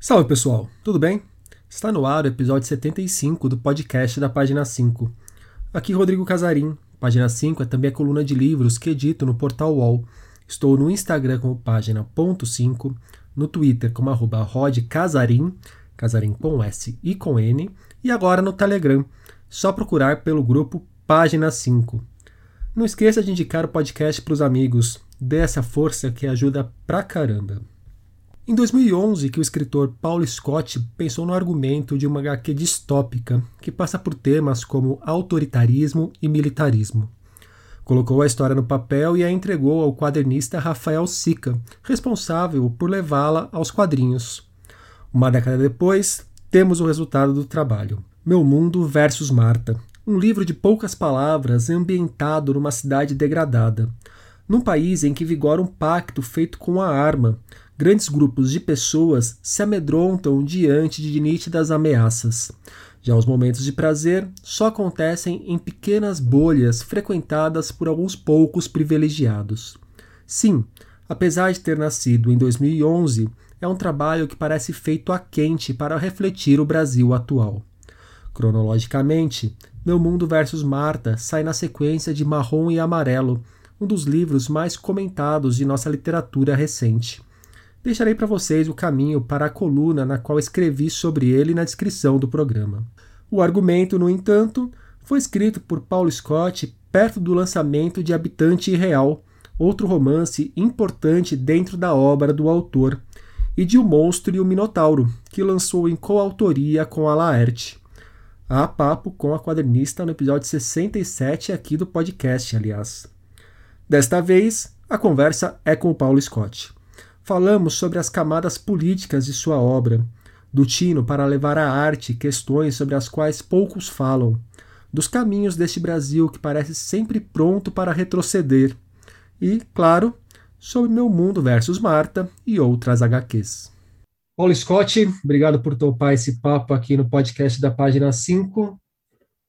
Salve pessoal, tudo bem? Está no ar o episódio 75 do podcast da página 5. Aqui Rodrigo Casarim. Página 5 é também a coluna de livros que edito no portal UOL. Estou no Instagram como página ponto 5, no Twitter como arroba rodcasarim, casarim com S e com N, e agora no Telegram. Só procurar pelo grupo Página 5. Não esqueça de indicar o podcast para os amigos. Dê essa força que ajuda pra caramba. Em 2011, que o escritor Paul Scott pensou no argumento de uma HQ distópica que passa por temas como autoritarismo e militarismo. Colocou a história no papel e a entregou ao quadernista Rafael Sica, responsável por levá-la aos quadrinhos. Uma década depois, temos o resultado do trabalho: Meu Mundo versus Marta, um livro de poucas palavras ambientado numa cidade degradada. Num país em que vigora um pacto feito com a arma, grandes grupos de pessoas se amedrontam diante de nítidas ameaças. Já os momentos de prazer só acontecem em pequenas bolhas frequentadas por alguns poucos privilegiados. Sim, apesar de ter nascido em 2011, é um trabalho que parece feito a quente para refletir o Brasil atual. Cronologicamente, Meu Mundo versus Marta sai na sequência de Marrom e Amarelo, um dos livros mais comentados de nossa literatura recente. Deixarei para vocês o caminho para a coluna na qual escrevi sobre ele na descrição do programa. O argumento, no entanto, foi escrito por Paulo Scott perto do lançamento de Habitante Irreal, outro romance importante dentro da obra do autor, e de O Monstro e o Minotauro, que lançou em coautoria com a Laerte. Há papo com a quadrinista no episódio 67 aqui do podcast, aliás. Desta vez, a conversa é com o Paulo Scott. Falamos sobre as camadas políticas de sua obra, do tino para levar à arte questões sobre as quais poucos falam, dos caminhos deste Brasil que parece sempre pronto para retroceder, e, claro, sobre Meu Mundo versus Marta e outras HQs. Paulo Scott, obrigado por topar esse papo aqui no podcast da página 5.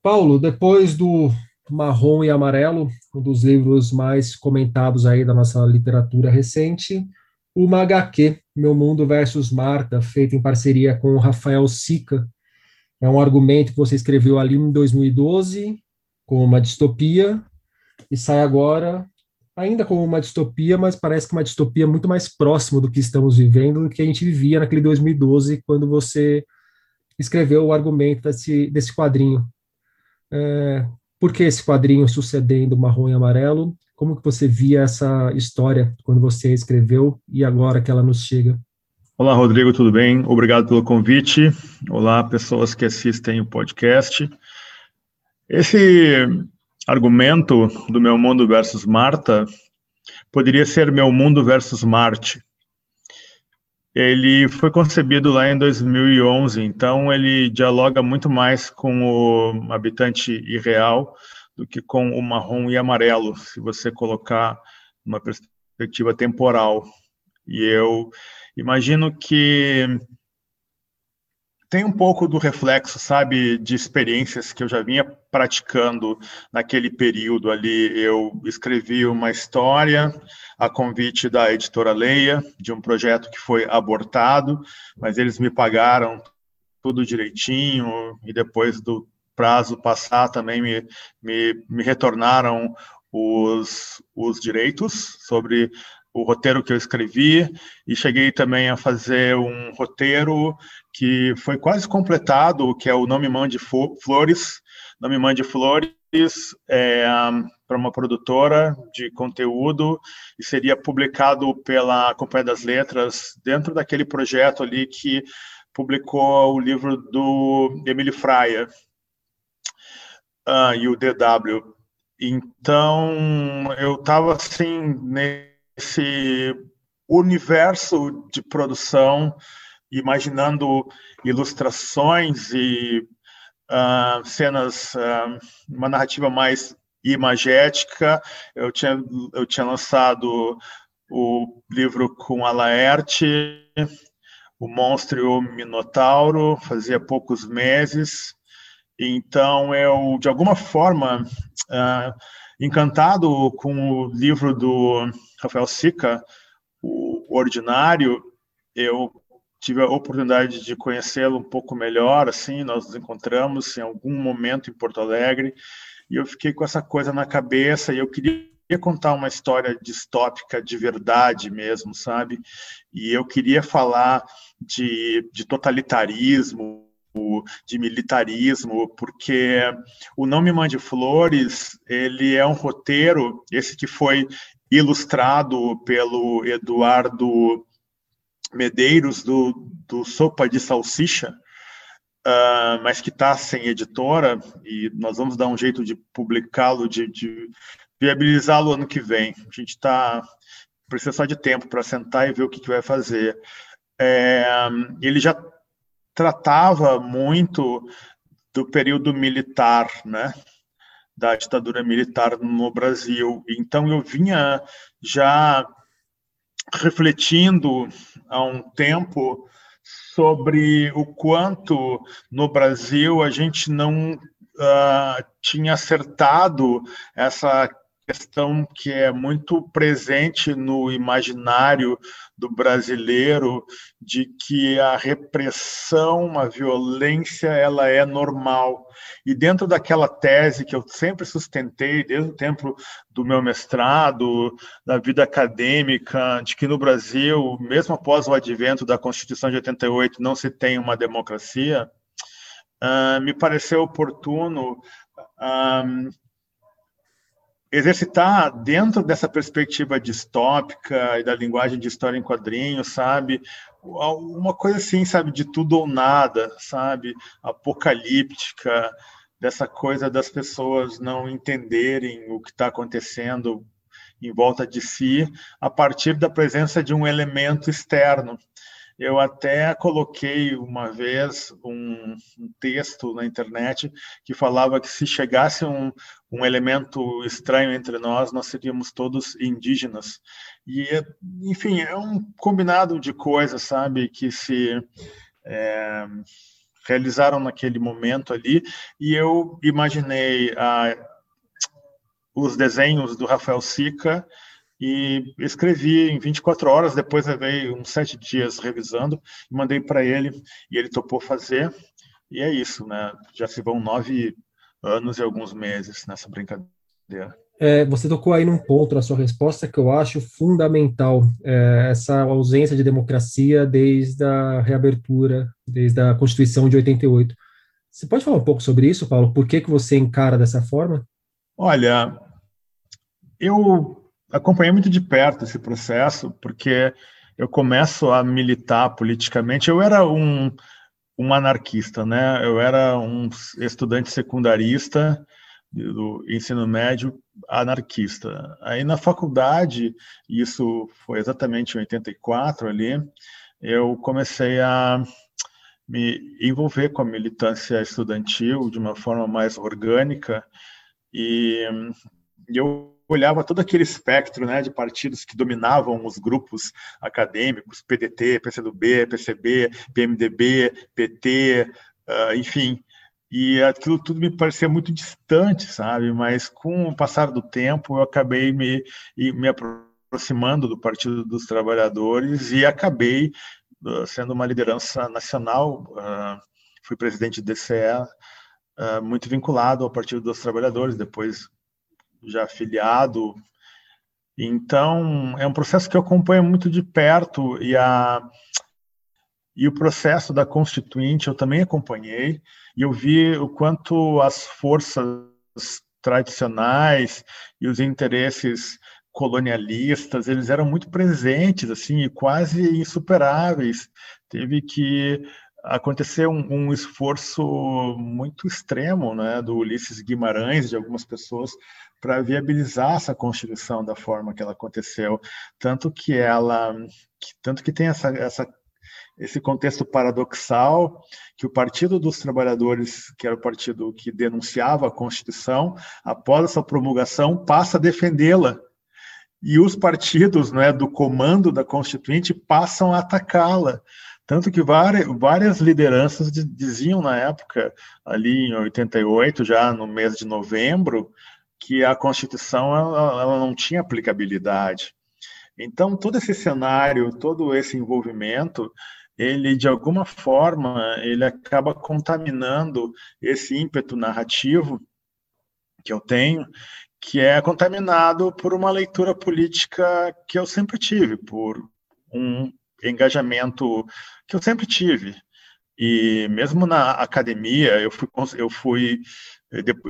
Paulo, depois do Marrom e Amarelo, um dos livros mais comentados aí da nossa literatura recente. Uma HQ, Meu Mundo versus Marta, feita em parceria com o Rafael Sica. É um argumento que você escreveu ali em 2012, com uma distopia, e sai agora ainda como uma distopia, mas parece que uma distopia muito mais próxima do que estamos vivendo do que a gente vivia naquele 2012, quando você escreveu o argumento desse, desse quadrinho. É, por que esse quadrinho sucedendo marrom e amarelo? Como que você via essa história quando você escreveu e agora que ela nos chega? Olá, Rodrigo, tudo bem? Obrigado pelo convite. Olá, pessoas que assistem o podcast. Esse argumento do Meu Mundo versus Marta poderia ser Meu Mundo versus Marte. Ele foi concebido lá em 2011, então ele dialoga muito mais com o habitante irreal do que com o marrom e amarelo, se você colocar uma perspectiva temporal. E eu imagino que tem um pouco do reflexo, sabe, de experiências que eu já vinha praticando naquele período ali. Eu escrevi uma história a convite da editora Leia, de um projeto que foi abortado, mas eles me pagaram tudo direitinho e depois do prazo passar também me, me, me retornaram os, os direitos sobre o roteiro que eu escrevi e cheguei também a fazer um roteiro que foi quase completado, que é o Não Me Mande Flores. Não Me Mande Flores é, para uma produtora de conteúdo e seria publicado pela Companhia das Letras dentro daquele projeto ali que publicou o livro do Emily Fraia uh, e o DW. Então, eu estava assim nesse universo de produção imaginando ilustrações e uh, cenas, uh, uma narrativa mais imagética. Eu tinha, eu tinha lançado o livro com a Laerte, O Monstro e o Minotauro, fazia poucos meses. Então, eu, de alguma forma, uh, encantado com o livro do Rafael Sica, O Ordinário, eu tive a oportunidade de conhecê-lo um pouco melhor, assim, nós nos encontramos em algum momento em Porto Alegre, e eu fiquei com essa coisa na cabeça, e eu queria contar uma história distópica de verdade mesmo, sabe? E eu queria falar de, de totalitarismo, de militarismo, porque o Não Me Mande Flores, ele é um roteiro, esse que foi ilustrado pelo Eduardo Medeiros, do, do Sopa de Salsicha, uh, mas que está sem editora, e nós vamos dar um jeito de publicá-lo, de, de viabilizá-lo ano que vem. A gente está precisa só de tempo para sentar e ver o que, que vai fazer. É, ele já tratava muito do período militar, né? Da ditadura militar no Brasil. Então eu vinha já refletindo há um tempo sobre o quanto no Brasil a gente não uh, tinha acertado essa questão que é muito presente no imaginário do brasileiro de que a repressão, a violência, ela é normal. E dentro daquela tese que eu sempre sustentei desde o tempo do meu mestrado, da vida acadêmica, de que no Brasil, mesmo após o advento da Constituição de 88, não se tem uma democracia, uh, me pareceu oportuno uh, exercitar dentro dessa perspectiva distópica e da linguagem de história em quadrinhos, sabe? Uma coisa assim, sabe, de tudo ou nada, sabe? Apocalíptica, dessa coisa das pessoas não entenderem o que está acontecendo em volta de si a partir da presença de um elemento externo. Eu até coloquei uma vez um, um, texto na internet que falava que se chegasse um, um elemento estranho entre nós, nós seríamos todos indígenas. E, enfim, é um combinado de coisas, sabe, que se é, realizaram naquele momento ali. E eu imaginei a, os desenhos do Rafael Sica e escrevi em 24 horas, depois levei uns sete dias revisando, mandei para ele, e ele topou fazer, e é isso, né? Já se vão nove anos e alguns meses nessa brincadeira. É, você tocou aí num ponto na sua resposta que eu acho fundamental, é, essa ausência de democracia desde a reabertura, desde a Constituição de 88. Você pode falar um pouco sobre isso, Paulo? Por que, que você encara dessa forma? Olha, eu acompanhei muito de perto esse processo, porque eu começo a militar politicamente. Eu era um, um anarquista, né? Eu era um estudante secundarista do ensino médio anarquista. Aí na faculdade, isso foi exatamente em 84 ali, eu comecei a me envolver com a militância estudantil de uma forma mais orgânica e eu olhava todo aquele espectro né, de partidos que dominavam os grupos acadêmicos, PDT, PCdoB, PCB, PMDB, PT, uh, enfim, e aquilo tudo me parecia muito distante, sabe? Mas com o passar do tempo eu acabei me, me aproximando do Partido dos Trabalhadores e acabei uh, sendo uma liderança nacional. Uh, fui presidente do DCE, muito vinculado ao Partido dos Trabalhadores, depois já afiliado. Então, é um processo que eu acompanho muito de perto e a e o processo da Constituinte eu também acompanhei e eu vi o quanto as forças tradicionais e os interesses colonialistas eles eram muito presentes assim e quase insuperáveis teve que acontecer um, um, esforço muito extremo né, do Ulisses Guimarães, de algumas pessoas, para viabilizar essa constituição da forma que ela aconteceu, tanto que ela, que, tanto que tem essa, essa esse contexto paradoxal que o Partido dos Trabalhadores, que era o partido que denunciava a Constituição, após essa promulgação, passa a defendê-la. E os partidos né, do comando da Constituinte passam a atacá-la. Tanto que várias, lideranças diziam na época, ali em 88, já no mês de novembro, que a Constituição ela, ela não tinha aplicabilidade. Então, todo esse cenário, todo esse envolvimento, ele de alguma forma ele acaba contaminando esse ímpeto narrativo que eu tenho, que é contaminado por uma leitura política que eu sempre tive, por um engajamento que eu sempre tive. E mesmo na academia, eu fui, eu fui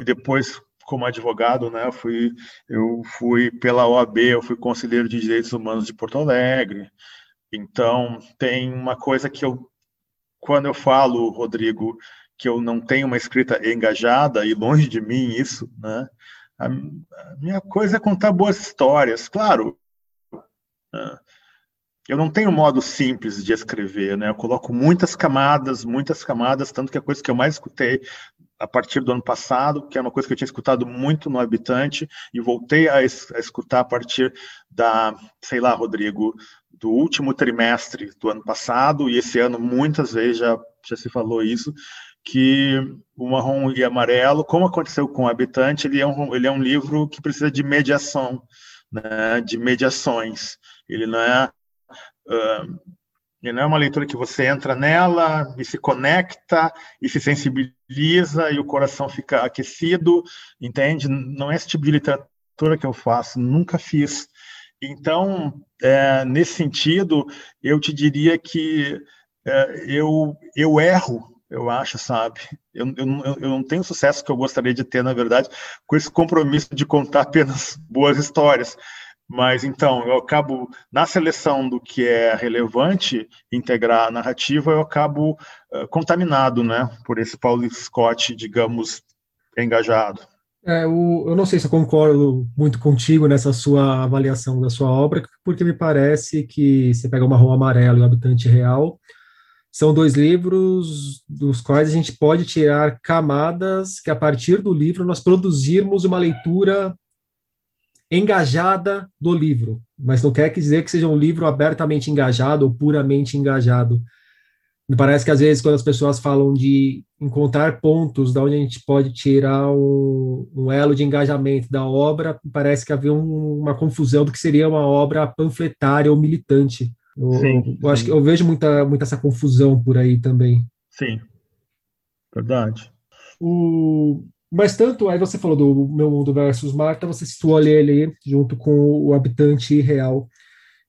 depois como advogado, né, eu fui, eu fui pela OAB, eu fui conselheiro de direitos humanos de Porto Alegre. Então, tem uma coisa que eu, quando eu falo, Rodrigo, que eu não tenho uma escrita engajada, e longe de mim isso, né, a, a minha coisa é contar boas histórias. Claro, né, eu não tenho modo simples de escrever, né? Eu coloco muitas camadas, muitas camadas, tanto que a coisa que eu mais escutei a partir do ano passado, que é uma coisa que eu tinha escutado muito no Habitante, e voltei a, es a escutar a partir da, sei lá, Rodrigo, do último trimestre do ano passado, e esse ano muitas vezes já, já se falou isso, que o Marrom e Amarelo, como aconteceu com o Habitante, ele é um, ele é um livro que precisa de mediação, né, de mediações. Ele não é Uh, e não é uma leitura que você entra nela e se conecta e se sensibiliza e o coração fica aquecido, entende? Não é esse tipo de literatura que eu faço, nunca fiz. Então, é, nesse sentido, eu te diria que é, eu, eu erro, eu acho, sabe? Eu, eu, eu não tenho o sucesso que eu gostaria de ter, na verdade, com esse compromisso de contar apenas boas histórias. Mas então, eu acabo, na seleção do que é relevante integrar a narrativa, eu acabo uh, contaminado, né, por esse Paulo Scott, digamos, engajado. É, o, eu não sei se eu concordo muito contigo nessa sua avaliação da sua obra, porque me parece que você pega o Marrom Amarelo e o Habitante Real, são dois livros dos quais a gente pode tirar camadas que, a partir do livro, nós produzirmos uma leitura engajada do livro, mas não quer dizer que seja um livro abertamente engajado ou puramente engajado. Me parece que às vezes quando as pessoas falam de encontrar pontos da onde a gente pode tirar um, um elo de engajamento da obra, parece que havia um, uma confusão do que seria uma obra panfletária ou militante. Eu, sim, eu acho que eu vejo muita, muita essa confusão por aí também. Sim, verdade. O, mas tanto, aí você falou do Meu Mundo versus Marta, você situou ele ali junto com o habitante real.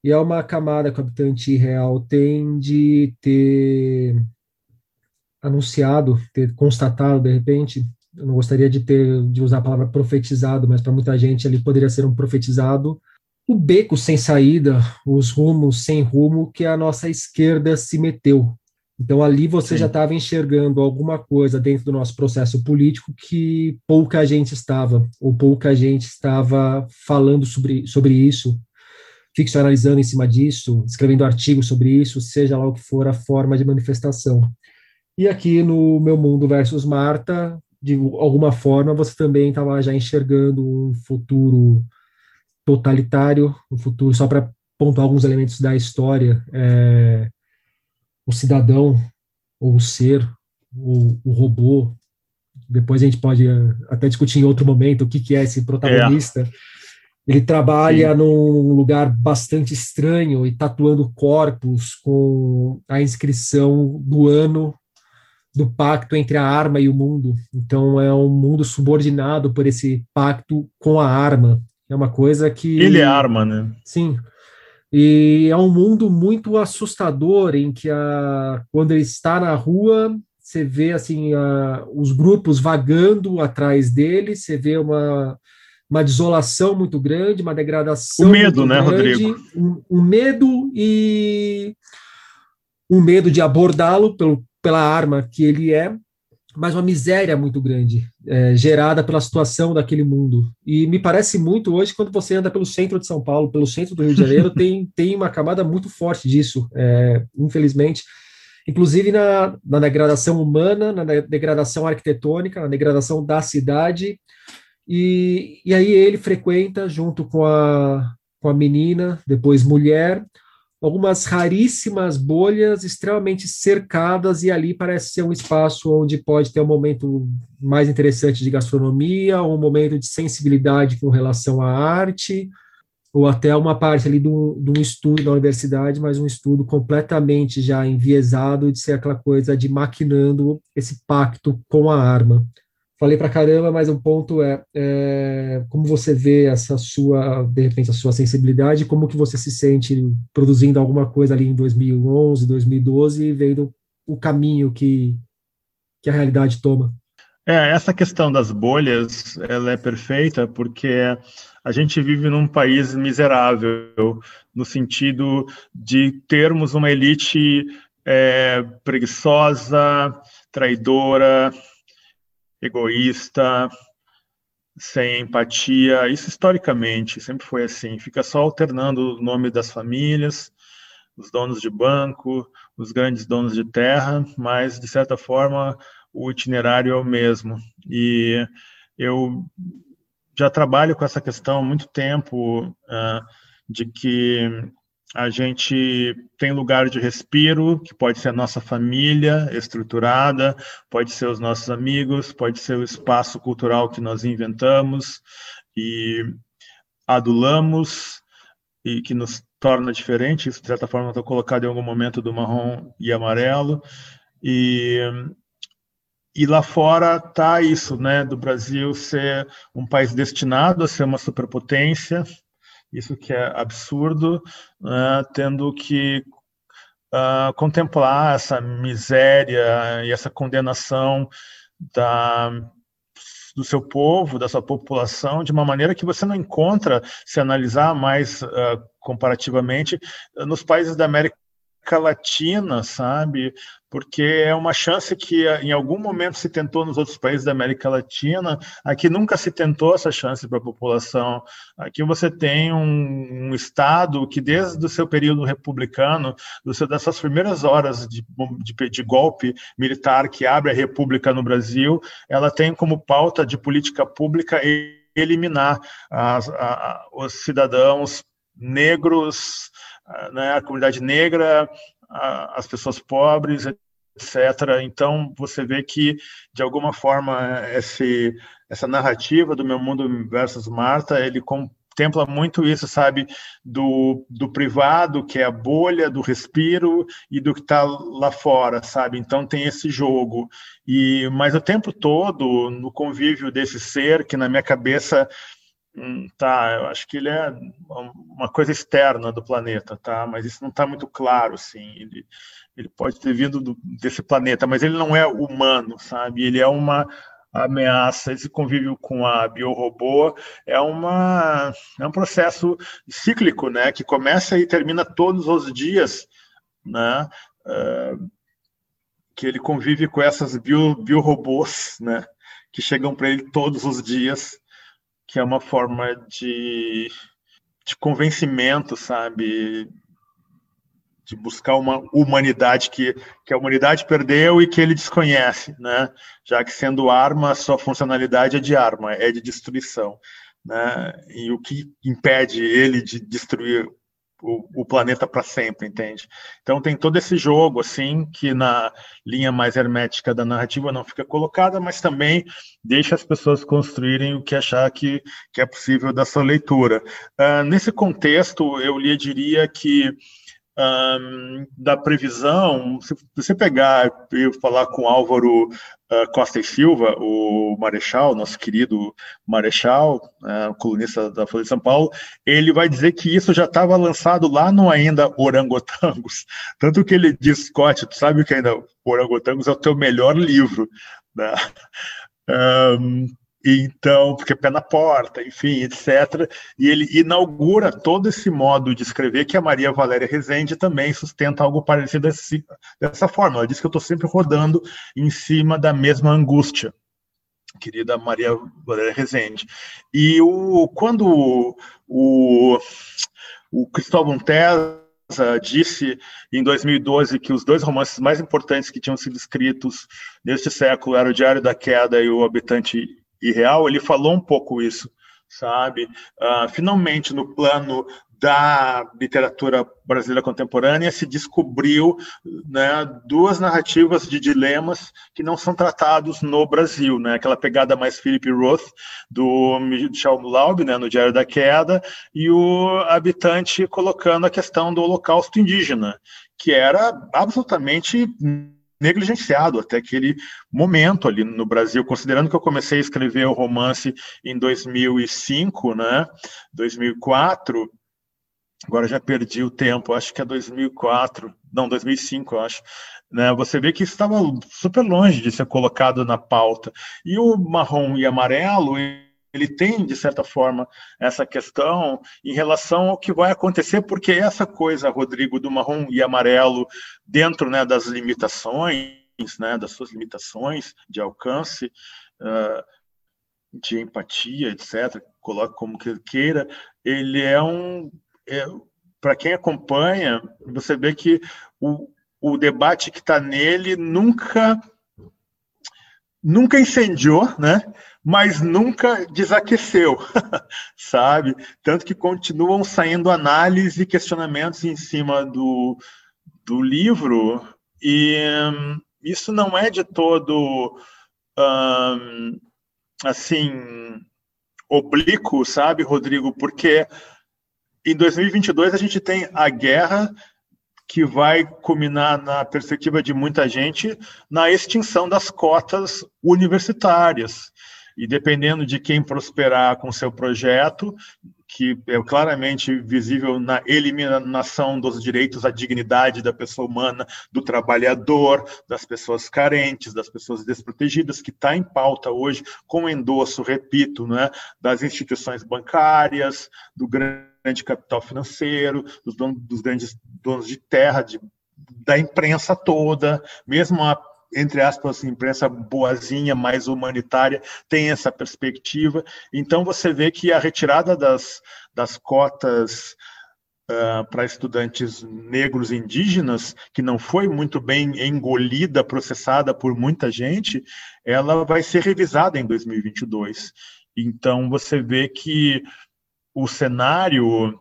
E é uma camada que o habitante real tem de ter anunciado, ter constatado, de repente, eu não gostaria de ter de usar a palavra profetizado, mas para muita gente ali poderia ser um profetizado, o beco sem saída, os rumos sem rumo que a nossa esquerda se meteu, então, ali você Sim. já estava enxergando alguma coisa dentro do nosso processo político que pouca gente estava, ou pouca gente estava falando sobre, sobre isso, ficcionalizando em cima disso, escrevendo artigos sobre isso, seja lá o que for a forma de manifestação. E aqui no Meu Mundo versus Marta, de alguma forma, você também estava já enxergando um futuro totalitário, um futuro, só para pontuar alguns elementos da história, é, o cidadão, ou o ser, ou o robô. Depois a gente pode eh, até discutir em outro momento o que, que é esse protagonista. É. Ele trabalha Sim. num lugar bastante estranho e tatuando corpos com a inscrição do ano do pacto entre a arma e o mundo. Então é um mundo subordinado por esse pacto com a arma. É uma coisa que ele é arma, né? Sim. E é um mundo muito assustador em que a, quando ele está na rua, você vê assim a, os grupos vagando atrás dele, você vê uma, uma desolação muito grande, uma degradação. O medo, né, grande, Rodrigo? Um, um, medo e um medo de abordá-lo pela arma que ele é, mas uma miséria muito grande, é, gerada pela situação daquele mundo. E me parece muito hoje, quando você anda pelo centro de São Paulo, pelo centro do Rio de Janeiro, tem, tem uma camada muito forte disso, é, infelizmente. Inclusive na, na degradação humana, na degradação arquitetônica, na degradação da cidade. E, e aí ele frequenta, junto com a, com a menina, depois mulher, algumas raríssimas bolhas extremamente cercadas, e ali parece ser um espaço onde pode ter um momento mais interessante de gastronomia, um momento de sensibilidade com relação à arte. ou até uma parte ali de um, estudo da universidade, mas um estudo completamente já enviesado de ser aquela coisa de maquinando esse pacto com a arma. Falei para caramba, mas o ponto é, é, como você vê essa sua, de repente, a sua sensibilidade, como que você se sente produzindo alguma coisa ali em 2011, 2012, vendo o caminho que, que a realidade toma? É, essa questão das bolhas, ela é perfeita porque a gente vive num país miserável, no sentido de termos uma elite é, preguiçosa, traidora, egoísta, sem empatia. Isso historicamente sempre foi assim. Fica só alternando o nome das famílias, os donos de banco, os grandes donos de terra, mas de certa forma o itinerário é o mesmo. E eu já trabalho com essa questão há muito tempo uh, de que a gente tem lugar de respiro, que pode ser a nossa família estruturada, pode ser os nossos amigos, pode ser o espaço cultural que nós inventamos e adulamos e que nos torna diferente. Isso, de certa forma, está colocado em algum momento do marrom e amarelo. E e lá fora está isso, né, do Brasil ser um país destinado a ser uma superpotência, isso que é absurdo, né, tendo que uh, contemplar essa miséria e essa condenação da, do seu povo, da sua população, de uma maneira que você não encontra, se analisar mais uh, comparativamente, nos países da América Latina, sabe? Porque é uma chance que em algum momento se tentou nos outros países da América Latina, aqui nunca se tentou essa chance para a população. Aqui você tem um, um, Estado que, desde o seu período republicano, do seu, das suas primeiras horas de, de, de golpe militar que abre a República no Brasil, ela tem como pauta de política pública eliminar as, a, os cidadãos negros, né, a comunidade negra, a, as pessoas pobres, etc. Então, você vê que, de alguma forma, esse, essa narrativa do Meu Mundo versus Marta, ele contempla muito isso, sabe, do, do privado, que é a bolha do respiro, e do que está lá fora, sabe? Então, tem esse jogo. E Mas o tempo todo, no convívio desse ser, que na minha cabeça Hum, tá, eu acho que ele é uma coisa externa do planeta, tá? Mas isso não está muito claro, assim. Ele, ele pode ter vindo do, desse planeta, mas ele não é humano, sabe? Ele é uma ameaça. Esse convívio com a biorobô é uma é um processo cíclico, né? Que começa e termina todos os dias, né? Uh, que ele convive com essas bio, biorobôs, né? Que chegam para ele todos os dias que é uma forma de, de convencimento, sabe? De buscar uma humanidade que, que a humanidade perdeu e que ele desconhece, né? Já que sendo arma, sua funcionalidade é de arma, é de destruição. Né? E o que impede ele de destruir o, o planeta para sempre, entende? Então tem todo esse jogo, assim, que na linha mais hermética da narrativa não fica colocada, mas também deixa as pessoas construírem o que achar que, que é possível da sua leitura. Uh, nesse contexto, eu lhe diria que um, da previsão, se você pegar e falar com Álvaro uh, Costa e Silva, o Marechal, nosso querido Marechal, uh, colunista da Folha de São Paulo, ele vai dizer que isso já estava lançado lá no ainda Orangotangos. Tanto que ele diz, Scott, tu sabe que ainda Orangotangos é o teu melhor livro. Né? Um, então, porque pé na porta, enfim, etc. E ele inaugura todo esse modo de escrever que a Maria Valéria Rezende também sustenta algo parecido assim, dessa forma. Ela diz que eu estou sempre rodando em cima da mesma angústia, querida Maria Valéria Rezende. E o, quando o, o, Cristóvão Tesa disse em 2012 que os dois romances mais importantes que tinham sido escritos neste século eram o Diário da Queda e o Habitante e Real, ele falou um pouco isso, sabe? Uh, finalmente, no plano da literatura brasileira contemporânea se descobriu né, duas narrativas de dilemas que não são tratados no Brasil, né? Aquela pegada mais Philip Roth do Michel Laub, né, no Diário da Queda, e o habitante colocando a questão do Holocausto indígena, que era absolutamente negligenciado até aquele momento ali no Brasil, considerando que eu comecei a escrever o romance em 2005, né, 2004, agora já perdi o tempo, acho que é 2004, não, 2005, eu acho, né, você vê que estava super longe de ser colocado na pauta. E o marrom e amarelo, ele tem, de certa forma, essa questão em relação ao que vai acontecer, porque essa coisa, Rodrigo, do marrom e amarelo, dentro né, das limitações, né, das suas limitações de alcance, uh, de empatia, etc., coloque como que queira, ele é um. É, Para quem acompanha, você vê que o, o debate que está nele nunca nunca incendiou, né? mas nunca desaqueceu, sabe? Tanto que continuam saindo análises e questionamentos em cima do, do livro, e um, isso não é de todo um, assim oblíquo, sabe, Rodrigo? Porque em 2022 a gente tem a guerra que vai culminar na perspectiva de muita gente na extinção das cotas universitárias. E dependendo de quem prosperar com seu projeto, que é claramente visível na eliminação dos direitos à dignidade da pessoa humana, do trabalhador, das pessoas carentes, das pessoas desprotegidas, que está em pauta hoje com endosso, repito, né, das instituições bancárias, do grande capital financeiro, dos, donos, dos grandes donos de terra, de, da imprensa toda, mesmo a entre aspas, imprensa boazinha, mais humanitária, tem essa perspectiva. Então, você vê que a retirada das, das cotas uh, para estudantes negros indígenas, que não foi muito bem engolida, processada por muita gente, ela vai ser revisada em 2022. Então, você vê que o cenário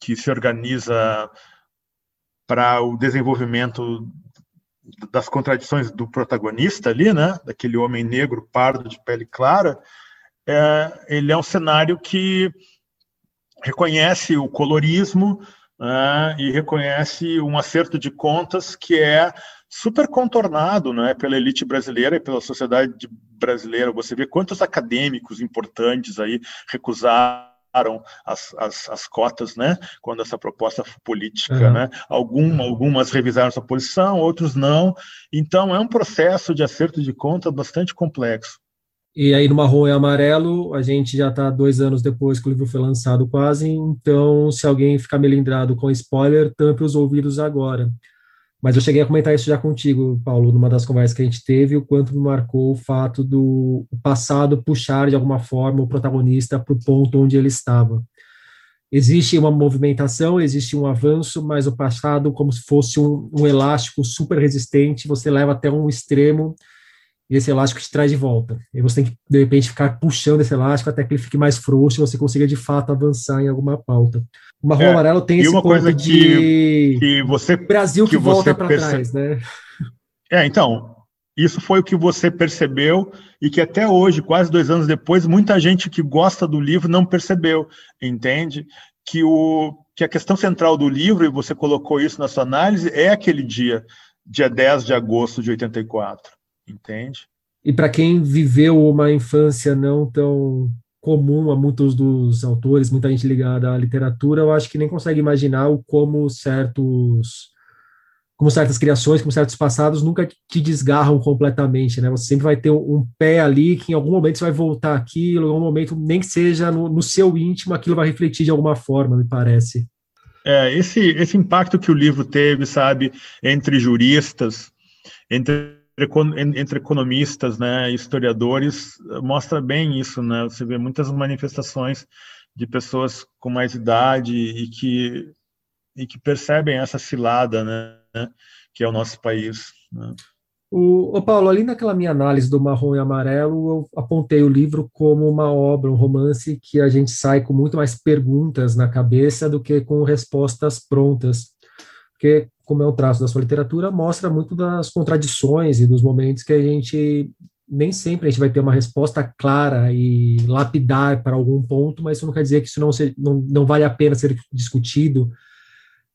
que se organiza para o desenvolvimento das contradições do protagonista ali, né, daquele homem negro pardo de pele clara, é, ele é um cenário que reconhece o colorismo né, e reconhece um acerto de contas que é super contornado né, pela elite brasileira e pela sociedade brasileira. Você vê quantos acadêmicos importantes aí recusaram as, as, as, cotas, né, quando essa proposta política, uhum. né, Algum, algumas revisaram sua posição, outros não, então é um processo de acerto de conta bastante complexo. E aí no marrom e amarelo, a gente já está dois anos depois que o livro foi lançado quase, então se alguém ficar melindrado com spoiler, tampe os ouvidos agora. Mas eu cheguei a comentar isso já contigo, Paulo, numa das conversas que a gente teve, o quanto me marcou o fato do passado puxar de alguma forma o protagonista para o ponto onde ele estava. Existe uma movimentação, existe um avanço, mas o passado, como se fosse um, um elástico super resistente, você leva até um extremo e esse elástico te traz de volta. E você tem que, de repente, ficar puxando esse elástico até que ele fique mais frouxo e você consiga, de fato, avançar em alguma pauta. O marrom é, amarelo tem esse uma ponto coisa que, que você Brasil que, que volta para perce... trás, né? É, então, isso foi o que você percebeu e que até hoje, quase dois anos depois, muita gente que gosta do livro não percebeu, entende? Que, o, que a questão central do livro, e você colocou isso na sua análise, é aquele dia, dia 10 de agosto de 84 entende? E para quem viveu uma infância não tão comum a muitos dos autores, muita gente ligada à literatura, eu acho que nem consegue imaginar o como certos como certas criações, como certos passados nunca te desgarram completamente, né? Você sempre vai ter um pé ali que em algum momento você vai voltar aquilo, em algum momento, nem que seja no, no seu íntimo, aquilo vai refletir de alguma forma, me parece. É, esse, esse impacto que o livro teve, sabe, entre juristas, entre entre economistas, né, historiadores, mostra bem isso, né? Você vê muitas manifestações de pessoas com mais idade e que e que percebem essa cilada, né, que é o nosso país. Né? O, o, Paulo, ali naquela minha análise do marrom e amarelo, eu apontei o livro como uma obra, um romance que a gente sai com muito mais perguntas na cabeça do que com respostas prontas. Porque, como é um traço da sua literatura, mostra muito das contradições e dos momentos que a gente nem sempre a gente vai ter uma resposta clara e lapidar para algum ponto, mas isso não quer dizer que isso não, não, não vale a pena ser discutido,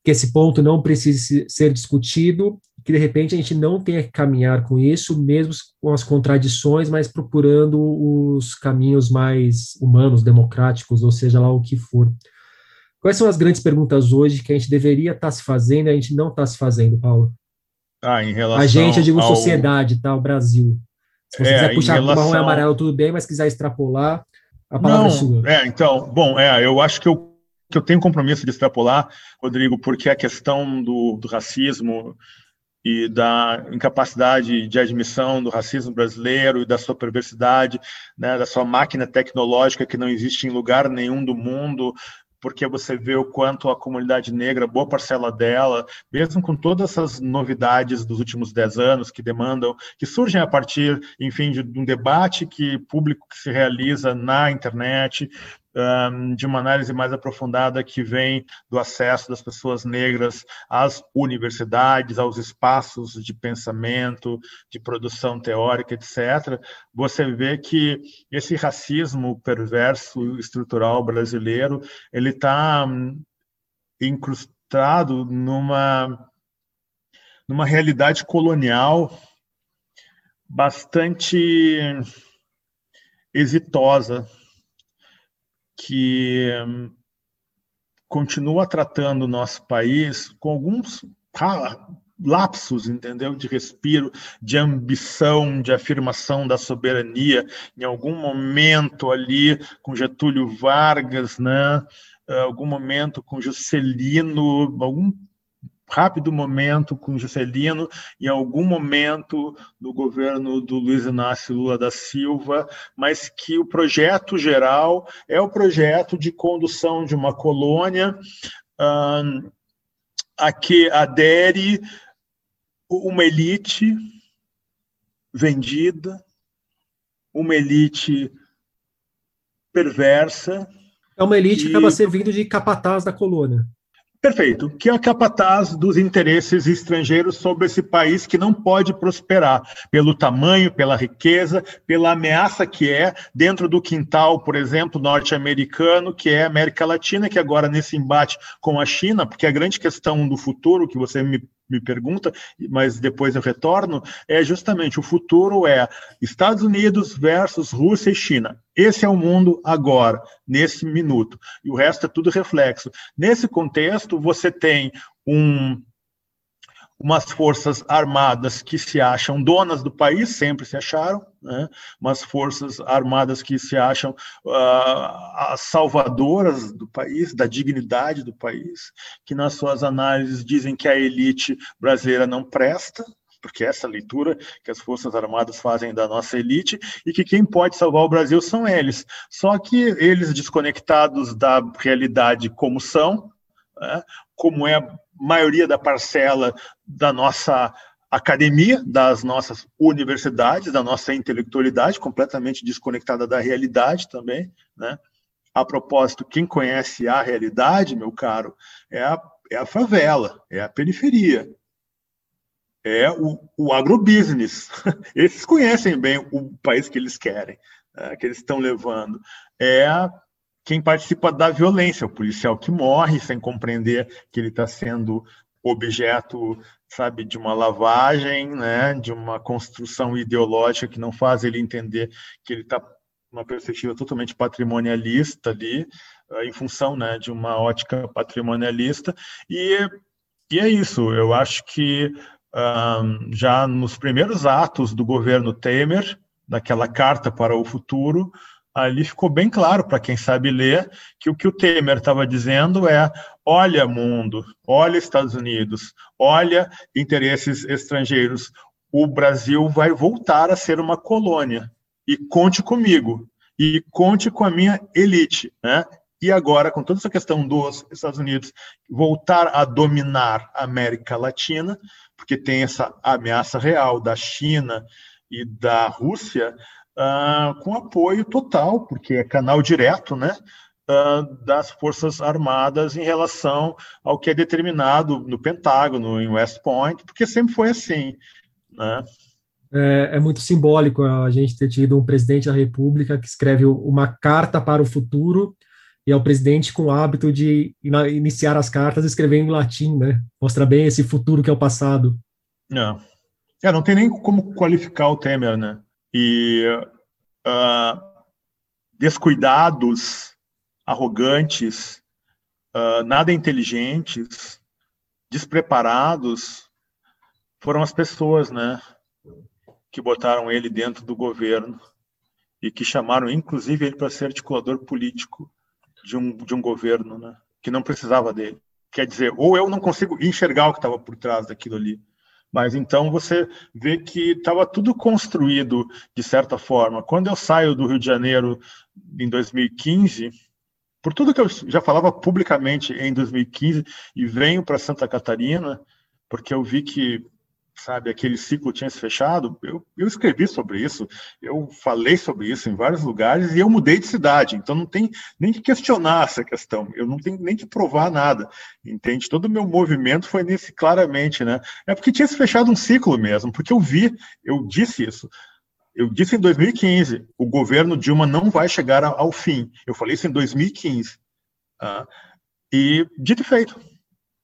que esse ponto não precise ser discutido, que de repente a gente não tenha que caminhar com isso, mesmo com as contradições, mas procurando os caminhos mais humanos, democráticos, ou seja lá o que for. Quais são as grandes perguntas hoje que a gente deveria estar se fazendo e a gente não está se fazendo, Paulo? Ah, em relação a gente, eu digo ao... sociedade, tá? O Brasil. Se você é, quiser puxar relação... marrom e amarelo, tudo bem, mas quiser extrapolar, a palavra não, é sua. É, então, bom, é, eu acho que eu, que eu tenho compromisso de extrapolar, Rodrigo, porque a questão do, do racismo e da incapacidade de admissão do racismo brasileiro e da sua perversidade, né, da sua máquina tecnológica que não existe em lugar nenhum do mundo, porque você vê o quanto a comunidade negra, boa parcela dela, mesmo com todas essas novidades dos últimos dez anos que demandam, que surgem a partir, enfim, de um debate que público que se realiza na internet, um, de uma análise mais aprofundada que vem do acesso das pessoas negras às universidades, aos espaços de pensamento, de produção teórica, etc., você vê que esse racismo perverso estrutural brasileiro ele está um, incrustado numa numa realidade colonial bastante exitosa que hum, continua tratando o nosso país com alguns lapsos, entendeu? De respiro, de ambição, de afirmação da soberania, em algum momento ali com Getúlio Vargas, né? Algum momento com Juscelino, algum rápido momento com Juscelino, em algum momento do governo do Luiz Inácio Lula da Silva, mas que o projeto geral é o projeto de condução de uma colônia a que adere uma elite vendida, uma elite perversa. É uma elite que acaba servindo de capataz da colônia. Perfeito. Que é a capataz dos interesses estrangeiros sobre esse país que não pode prosperar pelo tamanho, pela riqueza, pela ameaça que é dentro do quintal, por exemplo, norte-americano, que é a América Latina, que agora nesse embate com a China, porque a grande questão do futuro que você me me pergunta, mas depois eu retorno, é justamente o futuro é Estados Unidos versus Rússia e China. Esse é o mundo agora, nesse minuto. E o resto é tudo reflexo. Nesse contexto, você tem um umas forças armadas que se acham donas do país, sempre se acharam, né? umas forças armadas que se acham uh, as salvadoras do país, da dignidade do país, que nas suas análises dizem que a elite brasileira não presta, porque essa leitura que as Forças Armadas fazem da nossa elite, e que quem pode salvar o Brasil são eles. Só que eles, desconectados da realidade como são, né, como é maioria da parcela da nossa academia, das nossas universidades, da nossa intelectualidade, completamente desconectada da realidade também, né? A propósito, quem conhece a realidade, meu caro, é a, é a favela, é a periferia, é o, o agrobusiness. Esses conhecem bem o país que eles querem, né, que eles estão levando. É quem participa da violência, o policial que morre sem compreender que ele está sendo objeto, sabe, de uma lavagem, né, de uma construção ideológica que não faz ele entender que ele está uma perspectiva totalmente patrimonialista ali, eh, em função, né, de uma ótica patrimonialista e e é isso. Eu acho que um, já nos primeiros atos do governo Temer, daquela carta para o futuro, ali ficou bem claro para quem sabe ler que o que o Temer estava dizendo é: olha, mundo, olha, Estados Unidos, olha, interesses estrangeiros, o Brasil vai voltar a ser uma colônia. E conte comigo, e conte com a minha elite. Né? E agora, com toda essa questão dos Estados Unidos voltar a dominar a América Latina, porque tem essa ameaça real da China e da Rússia, uh, com apoio total, porque é canal direto, né? Uh, das Forças Armadas em relação ao que é determinado no Pentágono, em West Point, porque sempre foi assim. Né? É, é, muito simbólico a gente ter tido um presidente da República que escreve uma carta para o futuro e é o presidente com o hábito de iniciar as cartas escrevendo em latim, né? Mostra bem esse futuro que é o passado. Não, é. é, não tem nem como qualificar o Temer, né? E uh, descuidados, arrogantes, uh, nada inteligentes, despreparados, foram as pessoas, né? Que botaram ele dentro do governo e que chamaram, inclusive, ele para ser articulador político de um, de um governo, né? Que não precisava dele. Quer dizer, ou eu não consigo enxergar o que estava por trás daquilo ali. Mas então você vê que estava tudo construído de certa forma. Quando eu saio do Rio de Janeiro em 2015, por tudo que eu já falava publicamente em 2015 e venho para Santa Catarina, porque eu vi que sabe, aquele ciclo tinha se fechado, eu, eu escrevi sobre isso, eu falei sobre isso em vários lugares e eu mudei de cidade, então não tem nem que questionar essa questão, eu não tenho nem que provar nada, entende? Todo o meu movimento foi nesse claramente, né? É porque tinha se fechado um ciclo mesmo, porque eu vi, eu disse isso, eu disse em 2015, o governo Dilma não vai chegar ao fim. Eu falei isso em 2015. Tá? E dito e feito.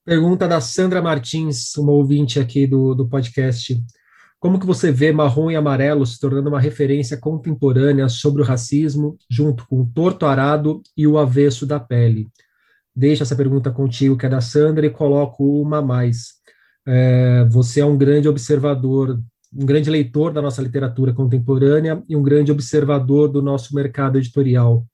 Pergunta da Sandra Martins, uma ouvinte aqui do, do podcast. Como que você vê marrom e amarelo se tornando uma referência contemporânea sobre o racismo, junto com o torto arado e o avesso da pele? Deixa essa pergunta contigo, que é da Sandra, e coloco uma a mais. É, você é um grande observador, um grande leitor da nossa literatura contemporânea e um grande observador do nosso mercado editorial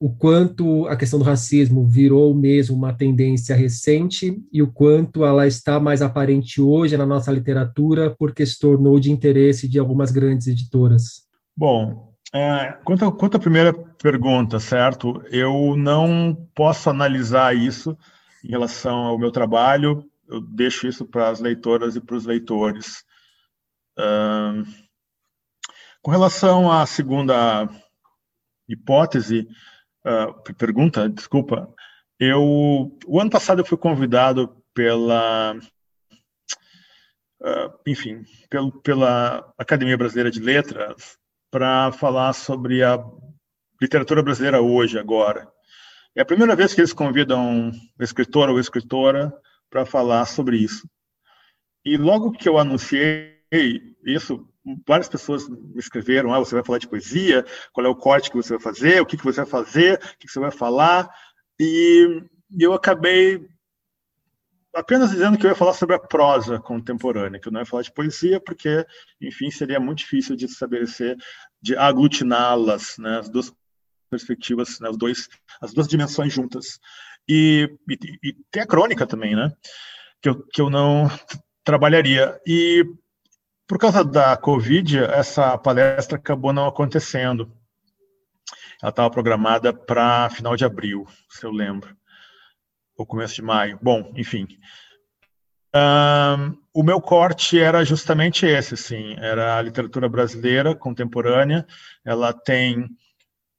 o quanto a questão do racismo virou mesmo uma tendência recente e o quanto ela está mais aparente hoje na nossa literatura porque se tornou de interesse de algumas grandes editoras. Bom, é, quanto, quanto à primeira pergunta, certo? Eu não posso analisar isso em relação ao meu trabalho, eu deixo isso para as leitoras e para os leitores. com relação à segunda hipótese, uh, pergunta, desculpa. Eu, o ano passado eu fui convidado pela, uh, enfim, pelo, pela Academia Brasileira de Letras para falar sobre a literatura brasileira hoje, agora. É a primeira vez que eles convidam escritor ou escritora para falar sobre isso. E logo que eu anunciei isso, várias pessoas me escreveram, ah, você vai falar de poesia, qual é o corte que você vai fazer, o que, que você vai fazer, o que, que você vai falar, e, eu acabei apenas dizendo que eu ia falar sobre a prosa contemporânea, que eu não ia falar de poesia, porque, enfim, seria muito difícil de estabelecer, de aglutiná-las, né, as duas perspectivas, né, os dois, as duas dimensões juntas. E, e, e tem a crônica também, né, que eu, que eu não trabalharia. E por causa da Covid, essa palestra acabou não acontecendo. Ela estava programada para final de abril, se eu lembro, ou começo de maio. Bom, enfim. Um, o meu corte era justamente esse, sim. Era a literatura brasileira contemporânea. Ela tem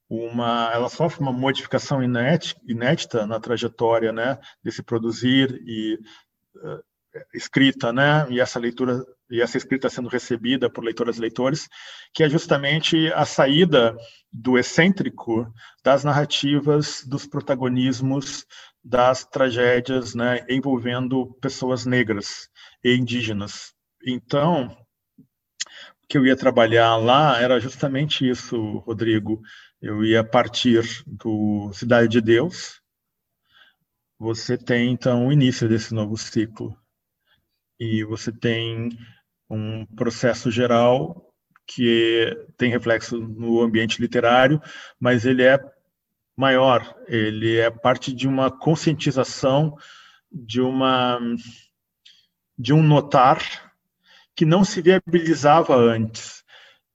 uma, ela sofre uma modificação inédita na trajetória, né, desse produzir e uh, escrita, né, e essa leitura e essa escrita sendo recebida por leitoras e leitores, que é justamente a saída do excêntrico das narrativas, dos protagonismos das tragédias né, envolvendo pessoas negras e indígenas. Então, o que eu ia trabalhar lá era justamente isso, Rodrigo. Eu ia partir do Cidade de Deus. Você tem, então, o início desse novo ciclo. E você tem um processo geral que tem reflexo no ambiente literário, mas ele é maior, ele é parte de uma conscientização, de uma de um notar que não se viabilizava antes.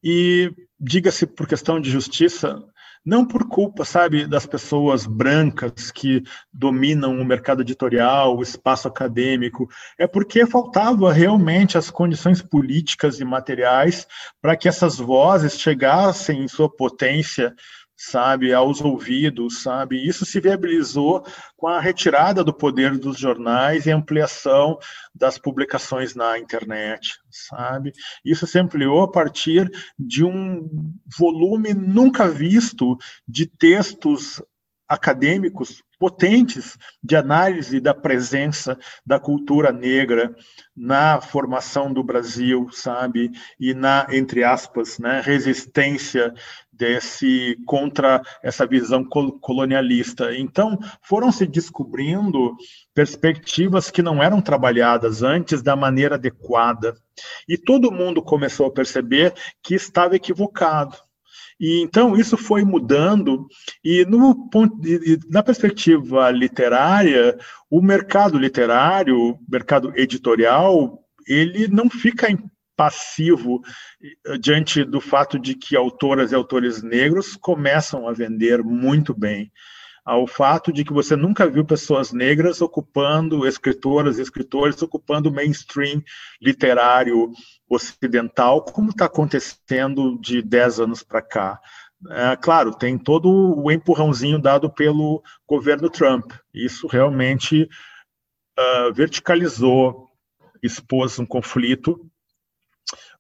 E diga-se por questão de justiça, não por culpa, sabe, das pessoas brancas que dominam o mercado editorial, o espaço acadêmico, é porque faltava realmente as condições políticas e materiais para que essas vozes chegassem em sua potência sabe, aos ouvidos, sabe? Isso se viabilizou com a retirada do poder dos jornais e ampliação das publicações na internet, sabe? Isso se ampliou a partir de um volume nunca visto de textos acadêmicos potentes de análise da presença da cultura negra na formação do Brasil, sabe, e na entre aspas, né, resistência desse contra essa visão colonialista. Então, foram se descobrindo perspectivas que não eram trabalhadas antes da maneira adequada. E todo mundo começou a perceber que estava equivocado. E então isso foi mudando e no ponto de, na perspectiva literária, o mercado literário, o mercado editorial, ele não fica passivo eh, diante do fato de que autoras e autores negros começam a vender muito bem. Ao fato de que você nunca viu pessoas negras ocupando, escritoras e escritores ocupando o mainstream literário ocidental, como está acontecendo de 10 anos para cá. É, claro, tem todo o empurrãozinho dado pelo governo Trump. Isso realmente uh, verticalizou, expôs um conflito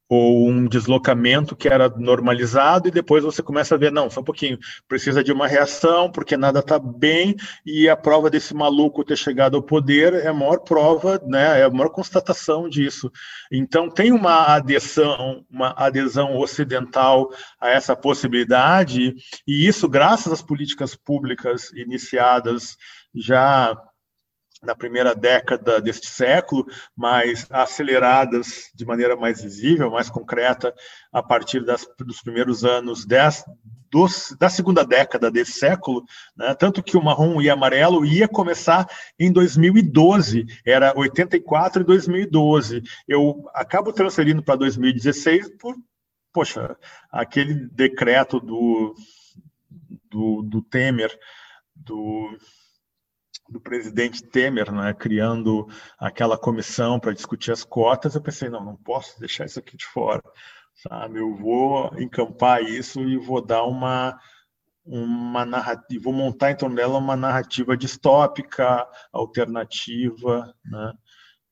ou um deslocamento que era normalizado e depois você começa a ver, não, só um pouquinho, precisa de uma reação porque nada está bem e a prova desse maluco ter chegado ao poder é a maior prova, né, é a maior constatação disso. Então tem uma adesão, uma adesão ocidental a essa possibilidade e isso graças às políticas públicas iniciadas já na primeira década deste século, mas aceleradas de maneira mais visível, mais concreta, a partir das, dos primeiros anos dez, dos, da segunda década desse século, né? tanto que o marrom e amarelo ia começar em 2012, era 84 e 2012. Eu acabo transferindo para 2016 por, poxa, aquele decreto do, do, do Temer, do do presidente Temer, né, criando aquela comissão para discutir as cotas, eu pensei, não, não posso deixar isso aqui de fora, sabe? Eu vou encampar isso e vou dar uma uma narrativa, vou montar em torno dela uma narrativa distópica, alternativa, né?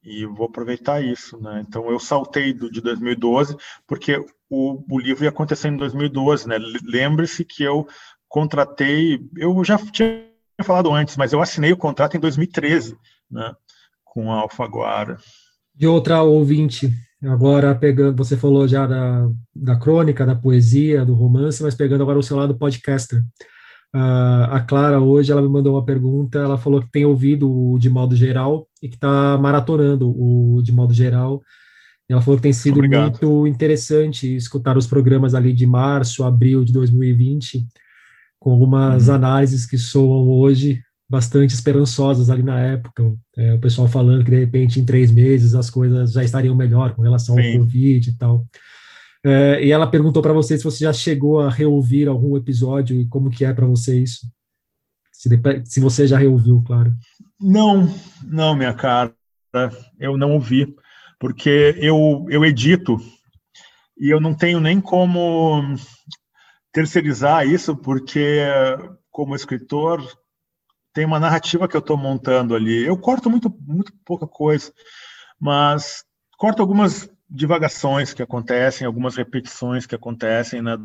E vou aproveitar isso, né? Então eu saltei do de 2012 porque o, o livro ia acontecer em 2012, né? Lembre-se que eu contratei, eu já tinha falado antes, mas eu assinei o contrato em 2013, né, com a Alfaguara. De outra ouvinte, agora pegando, você falou já da, da crônica, da poesia, do romance, mas pegando agora o seu lado podcaster. Uh, a Clara hoje ela me mandou uma pergunta, ela falou que tem ouvido o de modo geral e que está maratonando o de modo geral. Ela falou que tem sido Obrigado. muito interessante escutar os programas ali de março, abril de 2020 com algumas uhum. análises que soam hoje bastante esperançosas ali na época. É, o pessoal falando que de repente em três meses as coisas já estariam melhor com relação Sim. ao Covid e tal. É, e ela perguntou para você se você já chegou a reouvir algum episódio e como que é para você isso. Se, se você já reouviu, claro. Não, não, minha cara, eu não ouvi, porque eu, eu edito e eu não tenho nem como terceirizar isso, porque, como escritor, tem uma narrativa que eu estou montando ali. Eu corto muito, muito pouca coisa, mas corto algumas divagações que acontecem, algumas repetições que acontecem né,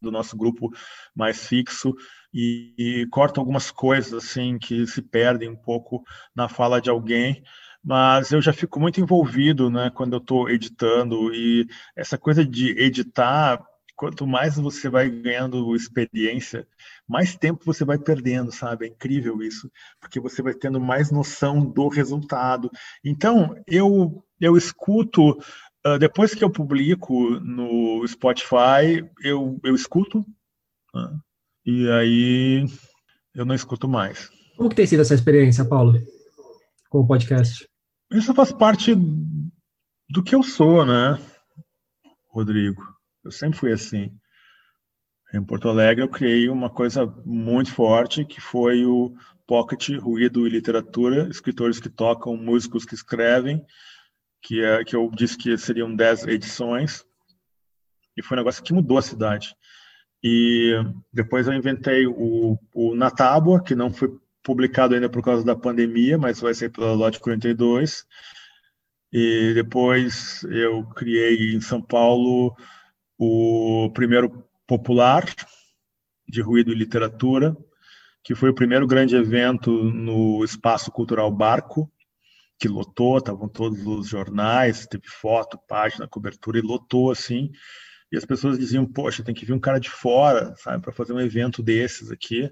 do nosso grupo mais fixo e, e corto algumas coisas assim que se perdem um pouco na fala de alguém mas eu já fico muito envolvido né, quando eu estou editando e essa coisa de editar quanto mais você vai ganhando experiência, mais tempo você vai perdendo, sabe? É incrível isso, porque você vai tendo mais noção do resultado. Então, eu, eu escuto, uh, depois que eu publico no Spotify, eu, eu escuto, uh, e aí eu não escuto mais. Como que tem sido essa experiência, Paulo, com o podcast? Isso faz parte do que eu sou, né, Rodrigo? Eu sempre fui assim. em Porto Alegre, eu criei uma coisa muito forte, que foi o Pocket Ruído e Literatura, escritores que tocam, músicos que escrevem, que, é, que eu disse que seriam 10 edições, e foi um negócio que mudou a cidade. E depois eu inventei o, o Na Tábua, que não foi publicado ainda por causa da pandemia, mas vai ser pela Lote 42. E depois eu criei em São Paulo o primeiro popular de ruído e literatura, que foi o primeiro grande evento no Espaço Cultural Barco, que lotou, estavam todos os jornais, teve foto, página, cobertura, e lotou assim. E as pessoas diziam, poxa, tem que vir um cara de fora, sabe, para fazer um evento desses aqui.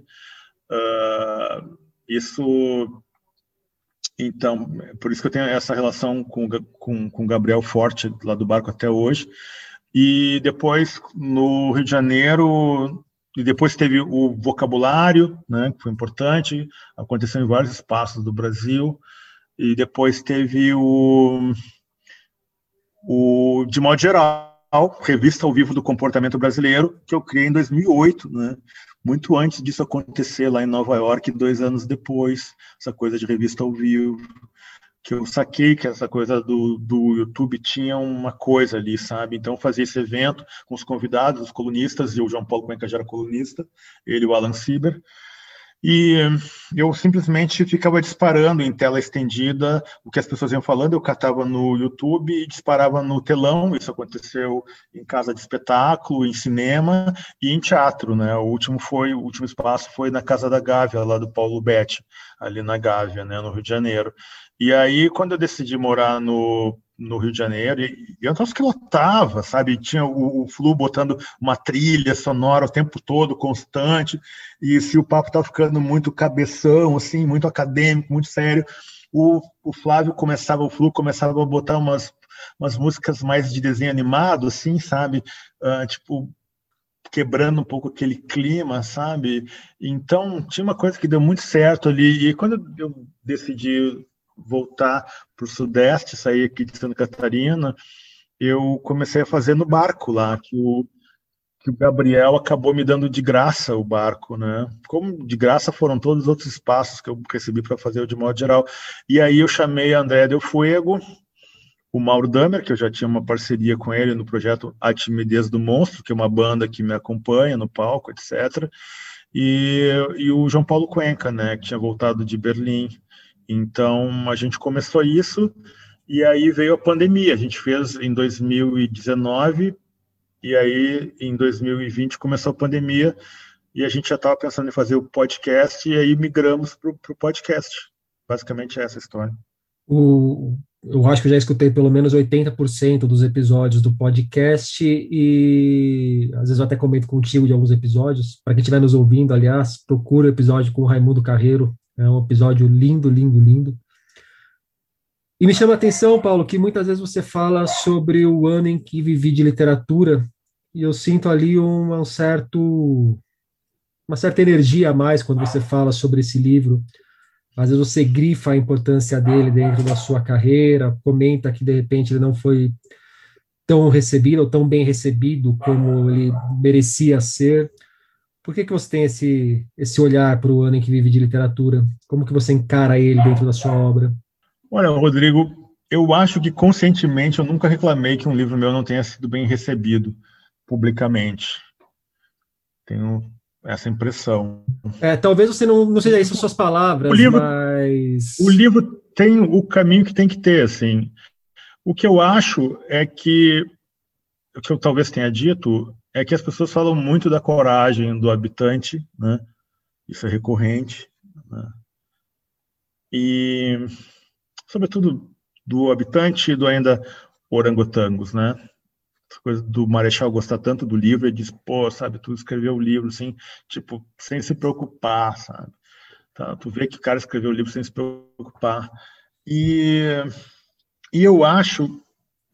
Uh, isso, então, por isso que eu tenho essa relação com com, com Gabriel Forte lá do barco até hoje. E depois no Rio de Janeiro e depois teve o vocabulário, né, que foi importante, aconteceu em vários espaços do Brasil. E depois teve o, o de modo geral, revista ao vivo do comportamento brasileiro, que eu criei em 2008, né? muito antes disso acontecer lá em Nova York, dois anos depois, essa coisa de revista ao vivo, que eu saquei que essa coisa do, do YouTube tinha uma coisa ali, sabe? Então fazia esse evento com os convidados, os colunistas, e o João Paulo Cuenca já era colunista, ele o Alan Sieber, e eu simplesmente ficava disparando em tela estendida o que as pessoas iam falando, eu catava no YouTube e disparava no telão, isso aconteceu em casa de espetáculo, em cinema e em teatro, né? O último foi, o último espaço foi na Casa da Gávea, lá do Paulo Betti, ali na Gávea, né, no Rio de Janeiro. E aí, quando eu decidi morar no, no Rio de Janeiro, e, eu troço que lotava, sabe? Tinha o, o Flu botando uma trilha sonora o tempo todo, constante, e se o papo estava ficando muito cabeção, assim, muito acadêmico, muito sério, o, o Flávio começava, o Flu começava a botar umas, umas músicas mais de desenho animado, assim, sabe? Uh, tipo, quebrando um pouco aquele clima, sabe? Então, tinha uma coisa que deu muito certo ali, e quando eu decidi voltar para o Sudeste, sair aqui de Santa Catarina, eu comecei a fazer no barco lá, que o, que o Gabriel acabou me dando de graça o barco, né? Como de graça foram todos os outros espaços que eu recebi para fazer de modo geral. E aí eu chamei a André Del Fuego, o Mauro Damer, que eu já tinha uma parceria com ele no projeto A Timidez do Monstro, que é uma banda que me acompanha no palco, etc. E, e o João Paulo Cuenca, né, que tinha voltado de Berlim. Então, a gente começou isso e aí veio a pandemia. A gente fez em 2019 e aí em 2020 começou a pandemia e a gente já estava pensando em fazer o podcast e aí migramos para o podcast. Basicamente é essa a história. O, eu acho que eu já escutei pelo menos 80% dos episódios do podcast e às vezes eu até comento contigo de alguns episódios. Para quem estiver nos ouvindo, aliás, procura o episódio com o Raimundo Carreiro, é um episódio lindo, lindo, lindo. E me chama a atenção, Paulo, que muitas vezes você fala sobre o ano em que vivi de literatura, e eu sinto ali um, um certo, uma certa energia a mais quando você fala sobre esse livro. Às vezes você grifa a importância dele dentro da sua carreira, comenta que de repente ele não foi tão recebido ou tão bem recebido como ele merecia ser. Por que, que você tem esse, esse olhar para o ano em que vive de literatura? Como que você encara ele dentro da sua obra? Olha, Rodrigo, eu acho que conscientemente eu nunca reclamei que um livro meu não tenha sido bem recebido publicamente. Tenho essa impressão. É, talvez você não, não seja isso suas palavras, o livro, mas... O livro tem o caminho que tem que ter, assim. O que eu acho é que, o que eu talvez tenha dito, é que as pessoas falam muito da coragem do habitante, né? Isso é recorrente. Né? E, sobretudo, do habitante e do ainda orangotangos, né? Essa coisa do Marechal gostar tanto do livro e diz, pô, sabe, tu escreveu o livro, assim, tipo, sem se preocupar, sabe? Tá? Tu vê que o cara escreveu o livro sem se preocupar. E, e eu acho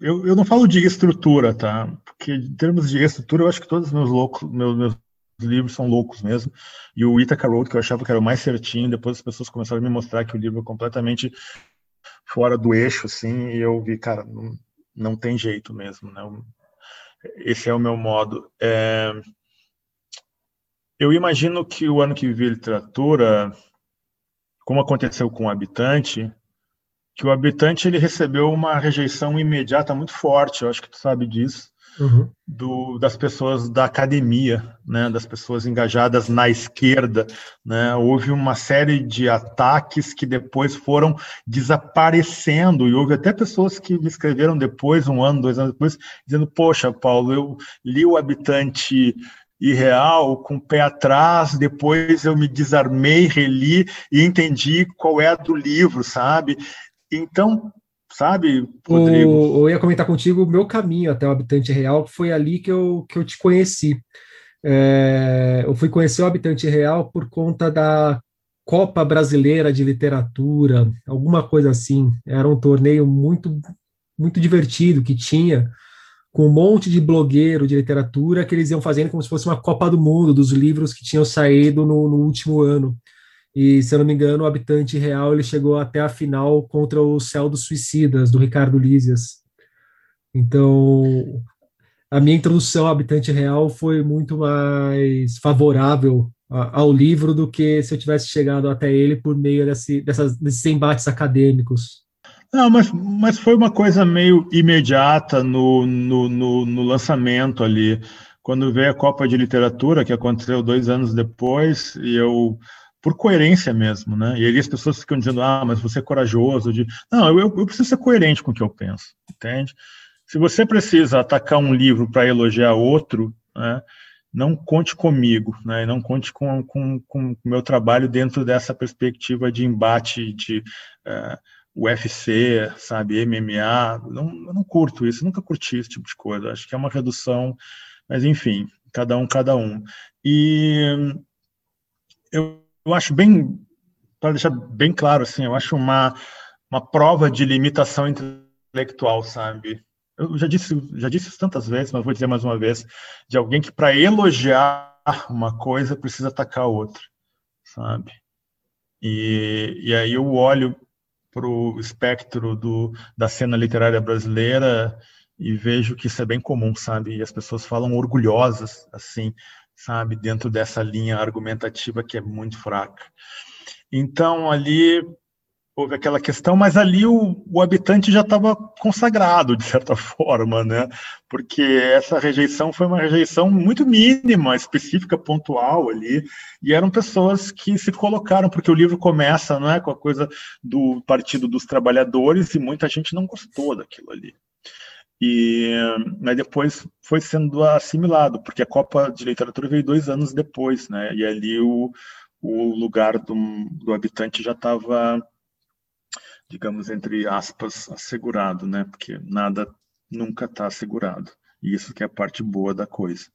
eu, eu não falo de estrutura, tá? Porque em termos de estrutura, eu acho que todos os meus loucos, meus, meus livros são loucos mesmo. E o Ithaca Road, que eu achava que era o mais certinho, depois as pessoas começaram a me mostrar que o livro é completamente fora do eixo, assim, e eu vi, cara, não, não tem jeito mesmo, né? Esse é o meu modo. É... eu imagino que o ano que vive literatura, como aconteceu com o habitante, que o habitante ele recebeu uma rejeição imediata muito forte, eu acho que tu sabe disso, uhum. do, das pessoas da academia, né, das pessoas engajadas na esquerda. Né, houve uma série de ataques que depois foram desaparecendo, e houve até pessoas que me escreveram depois, um ano, dois anos depois, dizendo: Poxa, Paulo, eu li o habitante irreal, com o pé atrás, depois eu me desarmei, reli e entendi qual é a do livro, sabe? Então, sabe, Rodrigo? O, eu ia comentar contigo o meu caminho até o Habitante Real, que foi ali que eu, que eu te conheci. É, eu fui conhecer o Habitante Real por conta da Copa Brasileira de Literatura, alguma coisa assim. Era um torneio muito, muito divertido que tinha, com um monte de blogueiro de literatura que eles iam fazendo como se fosse uma Copa do Mundo dos livros que tinham saído no, no último ano. E, se eu não me engano, o Habitante Real ele chegou até a final contra o Céu dos Suicidas, do Ricardo Lízias. Então, a minha introdução ao Habitante Real foi muito mais favorável ao livro do que se eu tivesse chegado até ele por meio desse, dessas, desses embates acadêmicos. Não, mas, mas foi uma coisa meio imediata no, no, no, no lançamento ali. Quando veio a Copa de Literatura, que aconteceu dois anos depois, e eu por coerência mesmo, né? E aí as pessoas ficam dizendo, ah, mas você é corajoso. De... Não, eu, eu preciso ser coerente com o que eu penso, entende? Se você precisa atacar um livro para elogiar outro, né, não conte comigo, né? Não conte com o com, com meu trabalho dentro dessa perspectiva de embate de uh, UFC, sabe, MMA. Não, eu não curto isso, nunca curti esse tipo de coisa. Acho que é uma redução, mas enfim, cada um, cada um. E eu eu acho bem, para deixar bem claro, assim, eu acho uma, uma prova de limitação intelectual, sabe? Eu já disse, já disse isso tantas vezes, mas vou dizer mais uma vez, de alguém que para elogiar uma coisa precisa atacar outra, sabe? E, e aí eu olho para o espectro do, da cena literária brasileira e vejo que isso é bem comum, sabe? E as pessoas falam orgulhosas, assim, sabe, dentro dessa linha argumentativa que é muito fraca. Então, ali houve aquela questão, mas ali o, o habitante já estava consagrado, de certa forma, né? Porque essa rejeição foi uma rejeição muito mínima, específica, pontual ali, e eram pessoas que se colocaram, porque o livro começa, não é, com a coisa do Partido dos Trabalhadores, e muita gente não gostou daquilo ali e depois foi sendo assimilado, porque a Copa de Literatura veio dois anos depois, né? E ali o, o lugar do, do habitante já estava, digamos, entre aspas, assegurado, né? Porque nada nunca está assegurado. E isso que é a parte boa da coisa.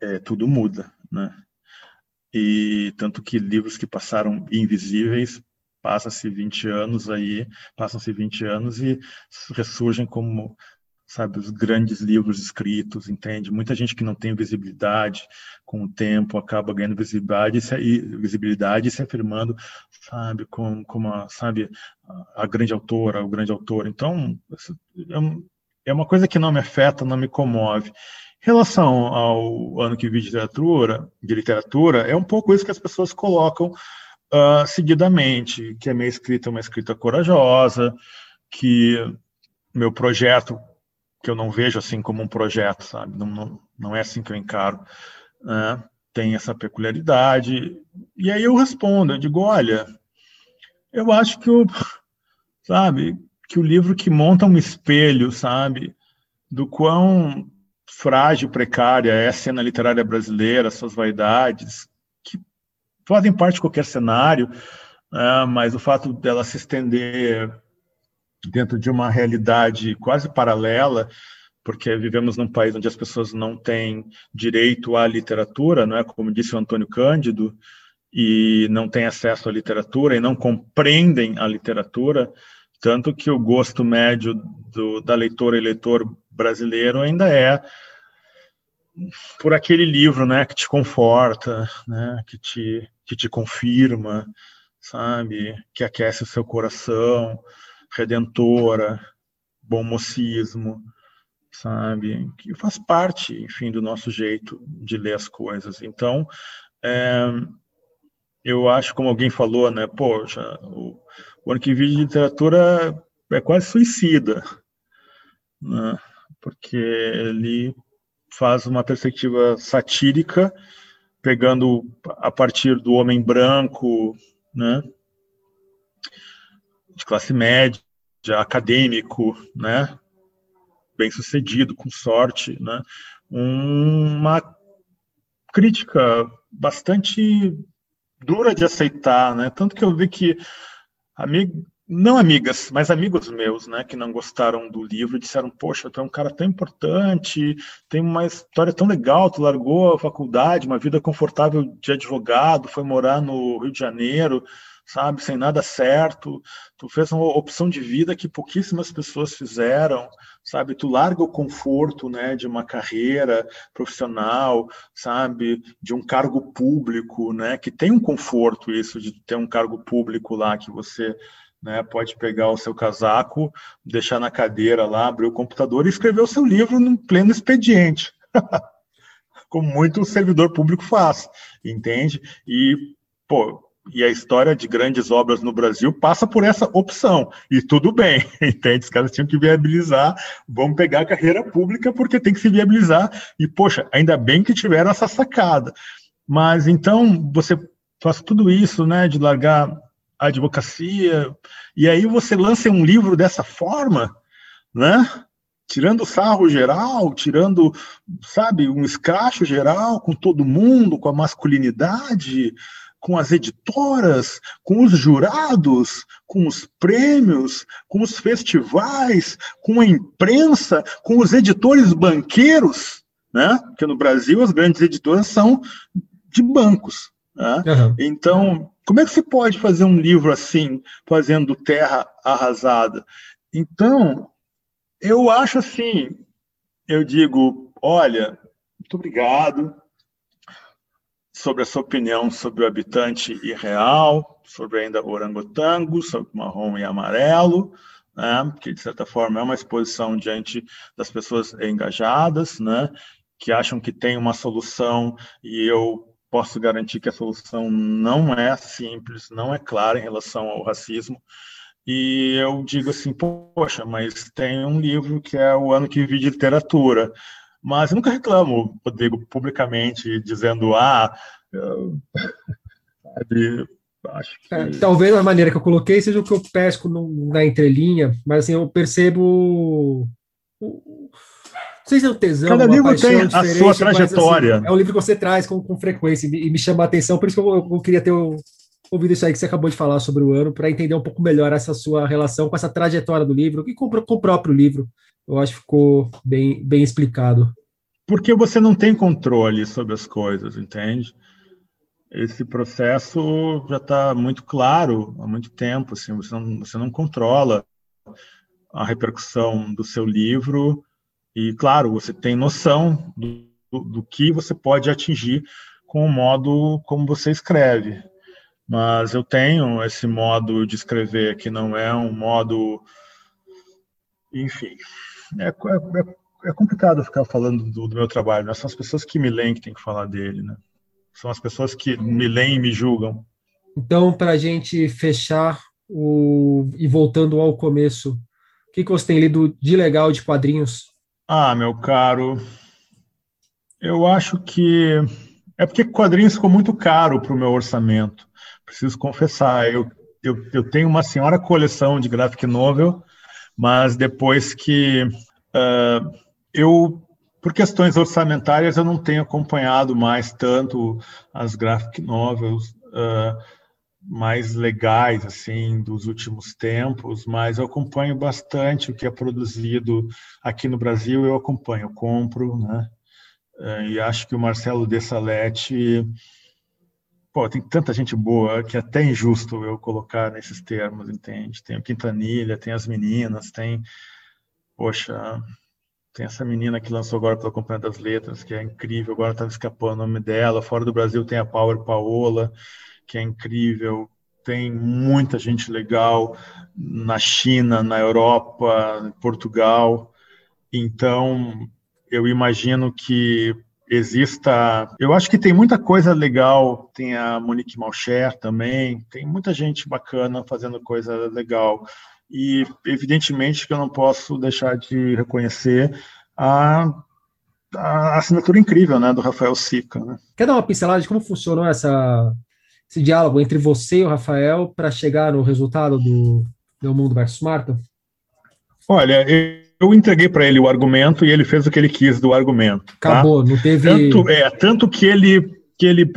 É, tudo muda, né? E tanto que livros que passaram invisíveis passa-se 20 anos aí, passam-se 20 anos e ressurgem como sabe, os grandes livros escritos, entende? Muita gente que não tem visibilidade com o tempo acaba ganhando visibilidade, e visibilidade se afirmando, sabe, como, como a, sabe, a grande autora, o grande autor. Então, é, é uma coisa que não me afeta, não me comove. Em relação ao ano que vi de literatura, de literatura, é um pouco isso que as pessoas colocam uh, seguidamente, que a minha escrita é uma escrita corajosa, que meu projeto, que eu não vejo assim como um projeto, sabe? Não, não, não é assim que eu encaro. Né? Tem essa peculiaridade. E aí eu respondo, eu digo, olha, eu acho que o, sabe, que o livro que monta um espelho, sabe, do quão frágil, precária é a cena literária brasileira, suas vaidades, fazem parte de qualquer cenário, né, mas o fato dela se estender dentro de uma realidade quase paralela, porque vivemos num país onde as pessoas não têm direito à literatura, não é? Como disse o Antônio Cândido, e não têm acesso à literatura e não compreendem a literatura, tanto que o gosto médio do, da leitora e leitor brasileiro ainda é por aquele livro, né, que te conforta, né, que te que te confirma, sabe, que aquece o seu coração, redentora, bom mocismo, sabe? Que faz parte, enfim, do nosso jeito de ler as coisas. Então, é, eu acho, como alguém falou, né? Poxa, o, o vem de literatura é quase suicida, né? Porque ele faz uma perspectiva satírica, pegando a partir do homem branco, né? De classe média, acadêmico, né? Bem sucedido, com sorte, né? Uma crítica bastante dura de aceitar, né? Tanto que eu vi que amigo, não amigas, mas amigos meus, né, que não gostaram do livro, disseram: Poxa, tu é um cara tão importante, tem uma história tão legal, tu largou a faculdade, uma vida confortável de advogado, foi morar no Rio de Janeiro, sabe, sem nada certo. Tu fez uma opção de vida que pouquíssimas pessoas fizeram, sabe? Tu larga o conforto, né, de uma carreira profissional, sabe, de um cargo público, né, que tem um conforto isso de ter um cargo público lá que você né, pode pegar o seu casaco, deixar na cadeira lá, abrir o computador e escrever o seu livro no pleno expediente. Como muito servidor público faz, entende? E, pô, e a história de grandes obras no Brasil passa por essa opção. E tudo bem, entende? Os caras tinham que viabilizar, vamos pegar a carreira pública porque tem que se viabilizar. E, poxa, ainda bem que tiveram essa sacada. Mas então você faz tudo isso, né, de largar a advocacia, e aí você lança um livro dessa forma, né? Tirando sarro geral, tirando, sabe, um escracho geral com todo mundo, com a masculinidade, com as editoras, com os jurados, com os prêmios, com os festivais, com a imprensa, com os editores banqueiros, né? Porque no Brasil as grandes editoras são de bancos. Né? Uhum. Então, como é que se pode fazer um livro assim, fazendo terra arrasada? Então, eu acho assim, eu digo, olha, muito obrigado, sobre a sua opinião sobre o habitante irreal, sobre ainda orangotango, sobre marrom e amarelo, né, que de certa forma é uma exposição diante das pessoas engajadas, né, que acham que tem uma solução e eu posso garantir que a solução não é simples, não é clara em relação ao racismo. E eu digo assim, poxa, mas tem um livro que é o Ano que Vi de Literatura. Mas eu nunca reclamo, Rodrigo, publicamente, dizendo, ah, eu, sabe, acho que... É, talvez a maneira que eu coloquei seja o que eu pesco no, na entrelinha, mas assim, eu percebo. Não sei se é um tesão, Cada livro tem a sua trajetória. Mas, assim, é um livro que você traz com, com frequência e me, chama a atenção, por isso que eu, eu queria ter ouvido isso aí que você acabou de falar sobre o ano, para entender um pouco melhor essa sua relação com essa trajetória do livro e com, com o próprio livro eu acho que ficou bem, bem explicado. Porque você não tem controle sobre as coisas, entende? Esse processo já está muito claro há muito tempo. Assim, você, não, você não controla a repercussão do seu livro e, claro, você tem noção do, do, que você pode atingir com o modo como você escreve. Mas eu tenho esse modo de escrever que não é um modo, enfim, é, é, é, complicado ficar falando do, do meu trabalho, né? São as pessoas que me leem que tem que falar dele, né? São as pessoas que me leem e me julgam. Então, para a gente fechar o... e voltando ao começo, o que, que você tem lido de legal de quadrinhos? Ah, meu caro, eu acho que é porque quadrinhos ficou muito caro para o meu orçamento. Preciso confessar, eu, eu, eu tenho uma senhora coleção de graphic novel mas depois que uh, eu, por questões orçamentárias, eu não tenho acompanhado mais tanto as graphic novels uh, mais legais assim dos últimos tempos, mas eu acompanho bastante o que é produzido aqui no Brasil. Eu acompanho, compro, né? Uh, e acho que o Marcelo Dessalete pô, tem tanta gente boa que é até injusto eu colocar nesses termos, entende? Tem o Quintanilha, tem as meninas, tem, poxa, tem essa menina que lançou agora pela Companhia das Letras, que é incrível, agora está escapando o nome dela. Fora do Brasil tem a Power Paola, que é incrível. Tem muita gente legal na China, na Europa, em Portugal. Então, eu imagino que exista. Eu acho que tem muita coisa legal. Tem a Monique Malcher também. Tem muita gente bacana fazendo coisa legal. E, evidentemente, que eu não posso deixar de reconhecer a, a assinatura incrível né, do Rafael Sica. Né? Quer dar uma pincelada de como funcionou essa, esse diálogo entre você e o Rafael para chegar no resultado do Meu Mundo versus Marta? Olha, eu entreguei para ele o argumento e ele fez o que ele quis do argumento. Tá? Acabou, tá? não teve. Tanto, é, tanto que ele, que ele,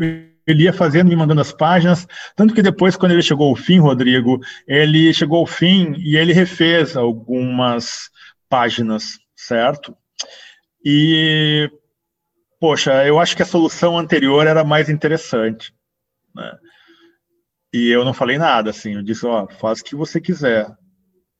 ele ia fazendo, me mandando as páginas, tanto que depois, quando ele chegou ao fim, Rodrigo, ele chegou ao fim e ele refez algumas páginas, certo? E, poxa, eu acho que a solução anterior era mais interessante. Né? E eu não falei nada, assim, eu disse, ó, faz o que você quiser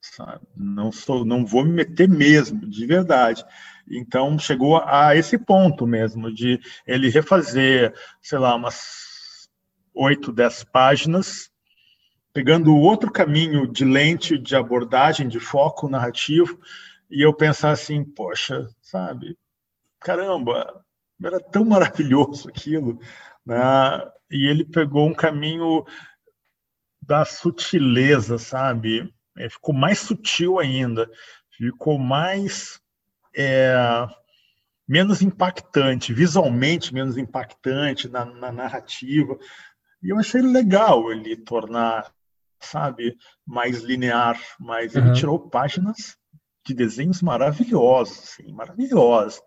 sabe? Não sou, não vou me meter mesmo, de verdade. Então chegou a esse ponto mesmo de ele refazer, sei lá, umas oito, dez páginas, pegando outro caminho de lente, de abordagem, de foco narrativo, e eu pensar assim, poxa, sabe? Caramba, era tão maravilhoso aquilo, né? E ele pegou um caminho da sutileza, sabe? É, ficou mais sutil ainda, ficou mais é, menos impactante, visualmente menos impactante na, na, narrativa. E eu achei legal ele tornar, sabe, mais linear, mas uhum. ele tirou páginas de desenhos maravilhosos, assim, maravilhosos.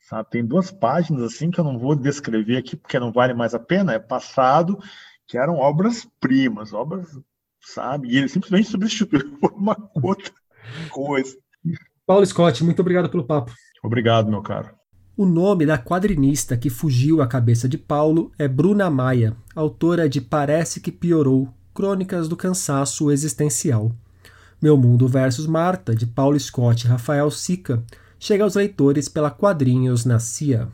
Sabe? Tem duas páginas assim que eu não vou descrever aqui porque não vale mais a pena, é passado, que eram obras primas, obras sabe? E ele simplesmente substituiu por uma outra coisa. Paulo Scott, muito obrigado pelo papo. Obrigado, meu caro. O nome da quadrinista que fugiu à cabeça de Paulo é Bruna Maia, autora de Parece que Piorou Crônicas do Cansaço Existencial. Meu Mundo versus Marta, de Paulo Scott e Rafael Sica, chega aos leitores pela Quadrinhos na CIA.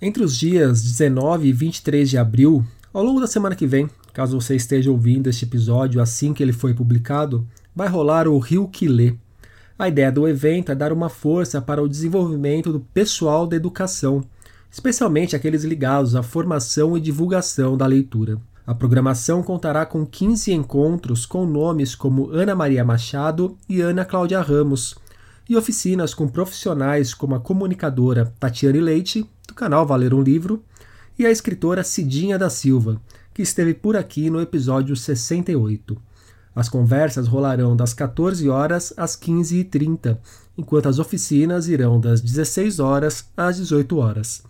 Entre os dias 19 e 23 de abril, ao longo da semana que vem, caso você esteja ouvindo este episódio assim que ele foi publicado, vai rolar o Rio Quilê. A ideia do evento é dar uma força para o desenvolvimento do pessoal da educação, especialmente aqueles ligados à formação e divulgação da leitura. A programação contará com 15 encontros com nomes como Ana Maria Machado e Ana Cláudia Ramos, e oficinas com profissionais como a comunicadora Tatiane Leite, do canal Valer um Livro, e a escritora Cidinha da Silva, que esteve por aqui no episódio 68. As conversas rolarão das 14 horas às 15h30, enquanto as oficinas irão das 16 horas às 18 horas.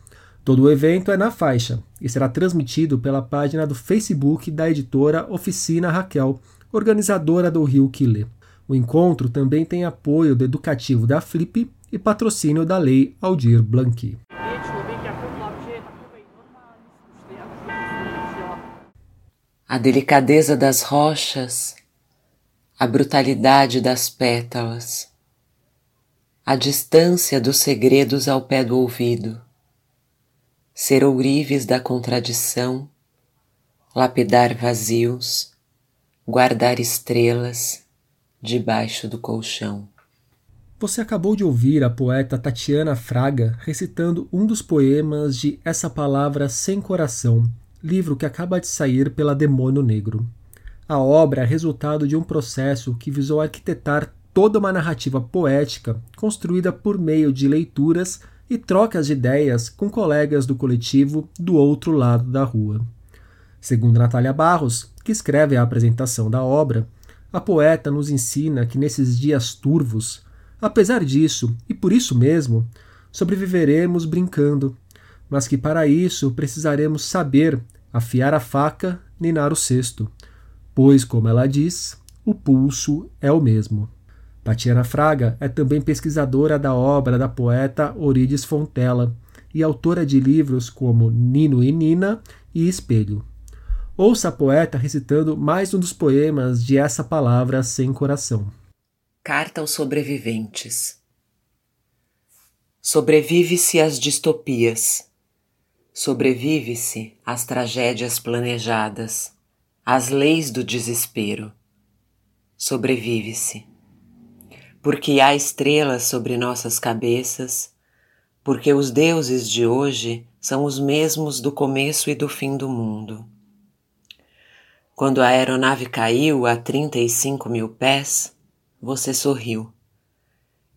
Todo o evento é na faixa e será transmitido pela página do Facebook da editora Oficina Raquel, organizadora do Rio Quilê. O encontro também tem apoio do Educativo da Flip e patrocínio da Lei Aldir Blanqui. A delicadeza das rochas, a brutalidade das pétalas, a distância dos segredos ao pé do ouvido, ser ourives da contradição, lapidar vazios, guardar estrelas debaixo do colchão. Você acabou de ouvir a poeta Tatiana Fraga recitando um dos poemas de Essa Palavra Sem Coração, livro que acaba de sair pela Demônio Negro. A obra é resultado de um processo que visou arquitetar toda uma narrativa poética construída por meio de leituras e trocas de ideias com colegas do coletivo do outro lado da rua. Segundo Natália Barros, que escreve a apresentação da obra, a poeta nos ensina que nesses dias turvos, apesar disso e por isso mesmo, sobreviveremos brincando, mas que para isso precisaremos saber afiar a faca, ninar o cesto, pois, como ela diz, o pulso é o mesmo. Tatiana Fraga é também pesquisadora da obra da poeta Orides Fontela e autora de livros como Nino e Nina e Espelho. Ouça a poeta recitando mais um dos poemas de essa palavra sem coração. Carta aos sobreviventes. Sobrevive-se às distopias Sobrevive-se às tragédias planejadas, às leis do desespero. Sobrevive-se. porque há estrelas sobre nossas cabeças, porque os deuses de hoje são os mesmos do começo e do fim do mundo. Quando a aeronave caiu a 35 mil pés, você sorriu.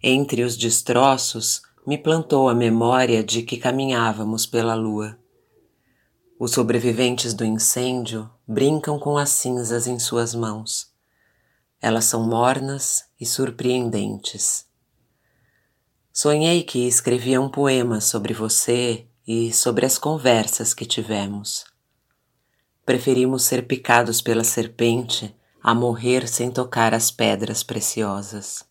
Entre os destroços, me plantou a memória de que caminhávamos pela lua. Os sobreviventes do incêndio brincam com as cinzas em suas mãos. Elas são mornas e surpreendentes. Sonhei que escrevia um poema sobre você e sobre as conversas que tivemos. Preferimos ser picados pela serpente a morrer sem tocar as pedras preciosas.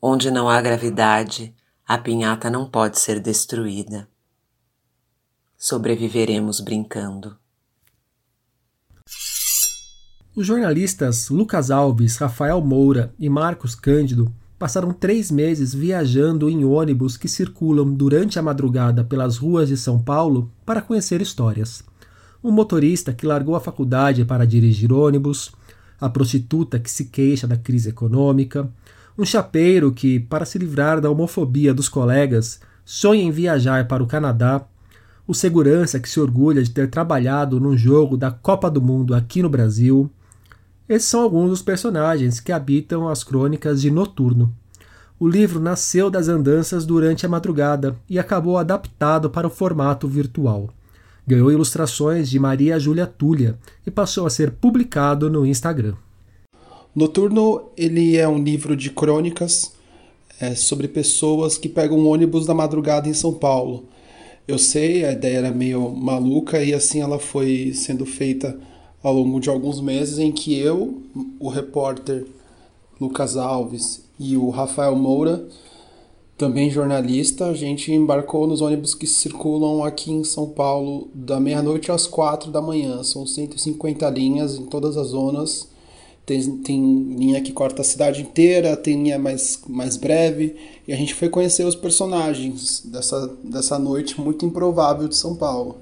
Onde não há gravidade, a pinhata não pode ser destruída. Sobreviveremos brincando. Os jornalistas Lucas Alves, Rafael Moura e Marcos Cândido passaram três meses viajando em ônibus que circulam durante a madrugada pelas ruas de São Paulo para conhecer histórias. Um motorista que largou a faculdade para dirigir ônibus, a prostituta que se queixa da crise econômica, um chapeiro que, para se livrar da homofobia dos colegas, sonha em viajar para o Canadá, o segurança que se orgulha de ter trabalhado num jogo da Copa do Mundo aqui no Brasil, esses são alguns dos personagens que habitam as crônicas de Noturno. O livro nasceu das andanças durante a madrugada e acabou adaptado para o formato virtual. Ganhou ilustrações de Maria Júlia Tulha e passou a ser publicado no Instagram. Noturno ele é um livro de crônicas é, sobre pessoas que pegam um ônibus da madrugada em São Paulo. Eu sei, a ideia era meio maluca e assim ela foi sendo feita ao longo de alguns meses em que eu, o repórter Lucas Alves e o Rafael Moura, também jornalista, a gente embarcou nos ônibus que circulam aqui em São Paulo da meia-noite às quatro da manhã. São 150 linhas em todas as zonas. Tem, tem linha que corta a cidade inteira, tem linha mais, mais breve. E a gente foi conhecer os personagens dessa, dessa noite muito improvável de São Paulo.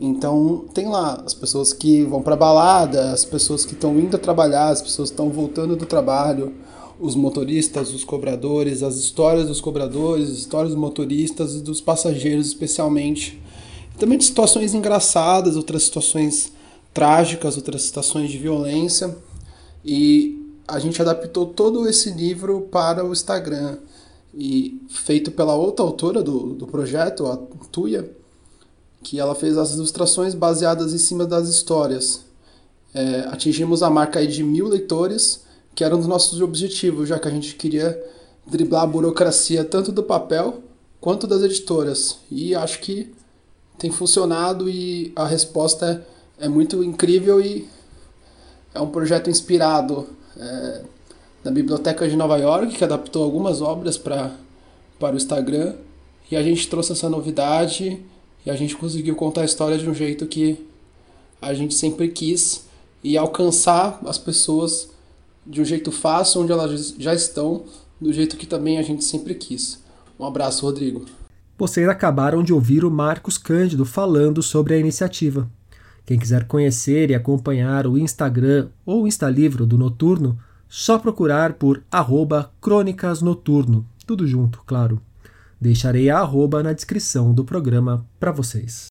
Então tem lá as pessoas que vão para balada, as pessoas que estão indo trabalhar, as pessoas que estão voltando do trabalho, os motoristas, os cobradores, as histórias dos cobradores, as histórias dos motoristas e dos passageiros especialmente. E também de situações engraçadas, outras situações trágicas, outras situações de violência. E a gente adaptou todo esse livro para o Instagram e feito pela outra autora do, do projeto, a Tuya que ela fez as ilustrações baseadas em cima das histórias. É, atingimos a marca de mil leitores, que era um dos nossos objetivos, já que a gente queria driblar a burocracia tanto do papel quanto das editoras. E acho que tem funcionado e a resposta é, é muito incrível e é um projeto inspirado é, da Biblioteca de Nova York, que adaptou algumas obras pra, para o Instagram. E a gente trouxe essa novidade e a gente conseguiu contar a história de um jeito que a gente sempre quis e alcançar as pessoas de um jeito fácil, onde elas já estão, do jeito que também a gente sempre quis. Um abraço, Rodrigo. Vocês acabaram de ouvir o Marcos Cândido falando sobre a iniciativa. Quem quiser conhecer e acompanhar o Instagram ou Instalivro do Noturno, só procurar por arroba Crônicas Noturno, tudo junto, claro. Deixarei a arroba na descrição do programa para vocês.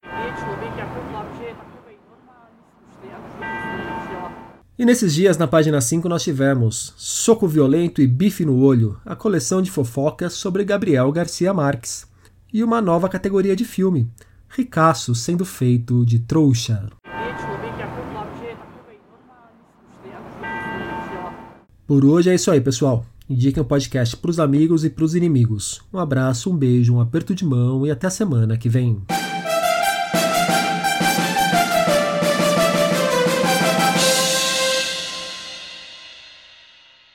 E nesses dias, na página 5, nós tivemos Soco Violento e Bife no Olho, a coleção de fofocas sobre Gabriel Garcia Marques. E uma nova categoria de filme, Ricaço sendo feito de trouxa. Por hoje é isso aí, pessoal. Indiquem o podcast para os amigos e para os inimigos. Um abraço, um beijo, um aperto de mão e até a semana que vem.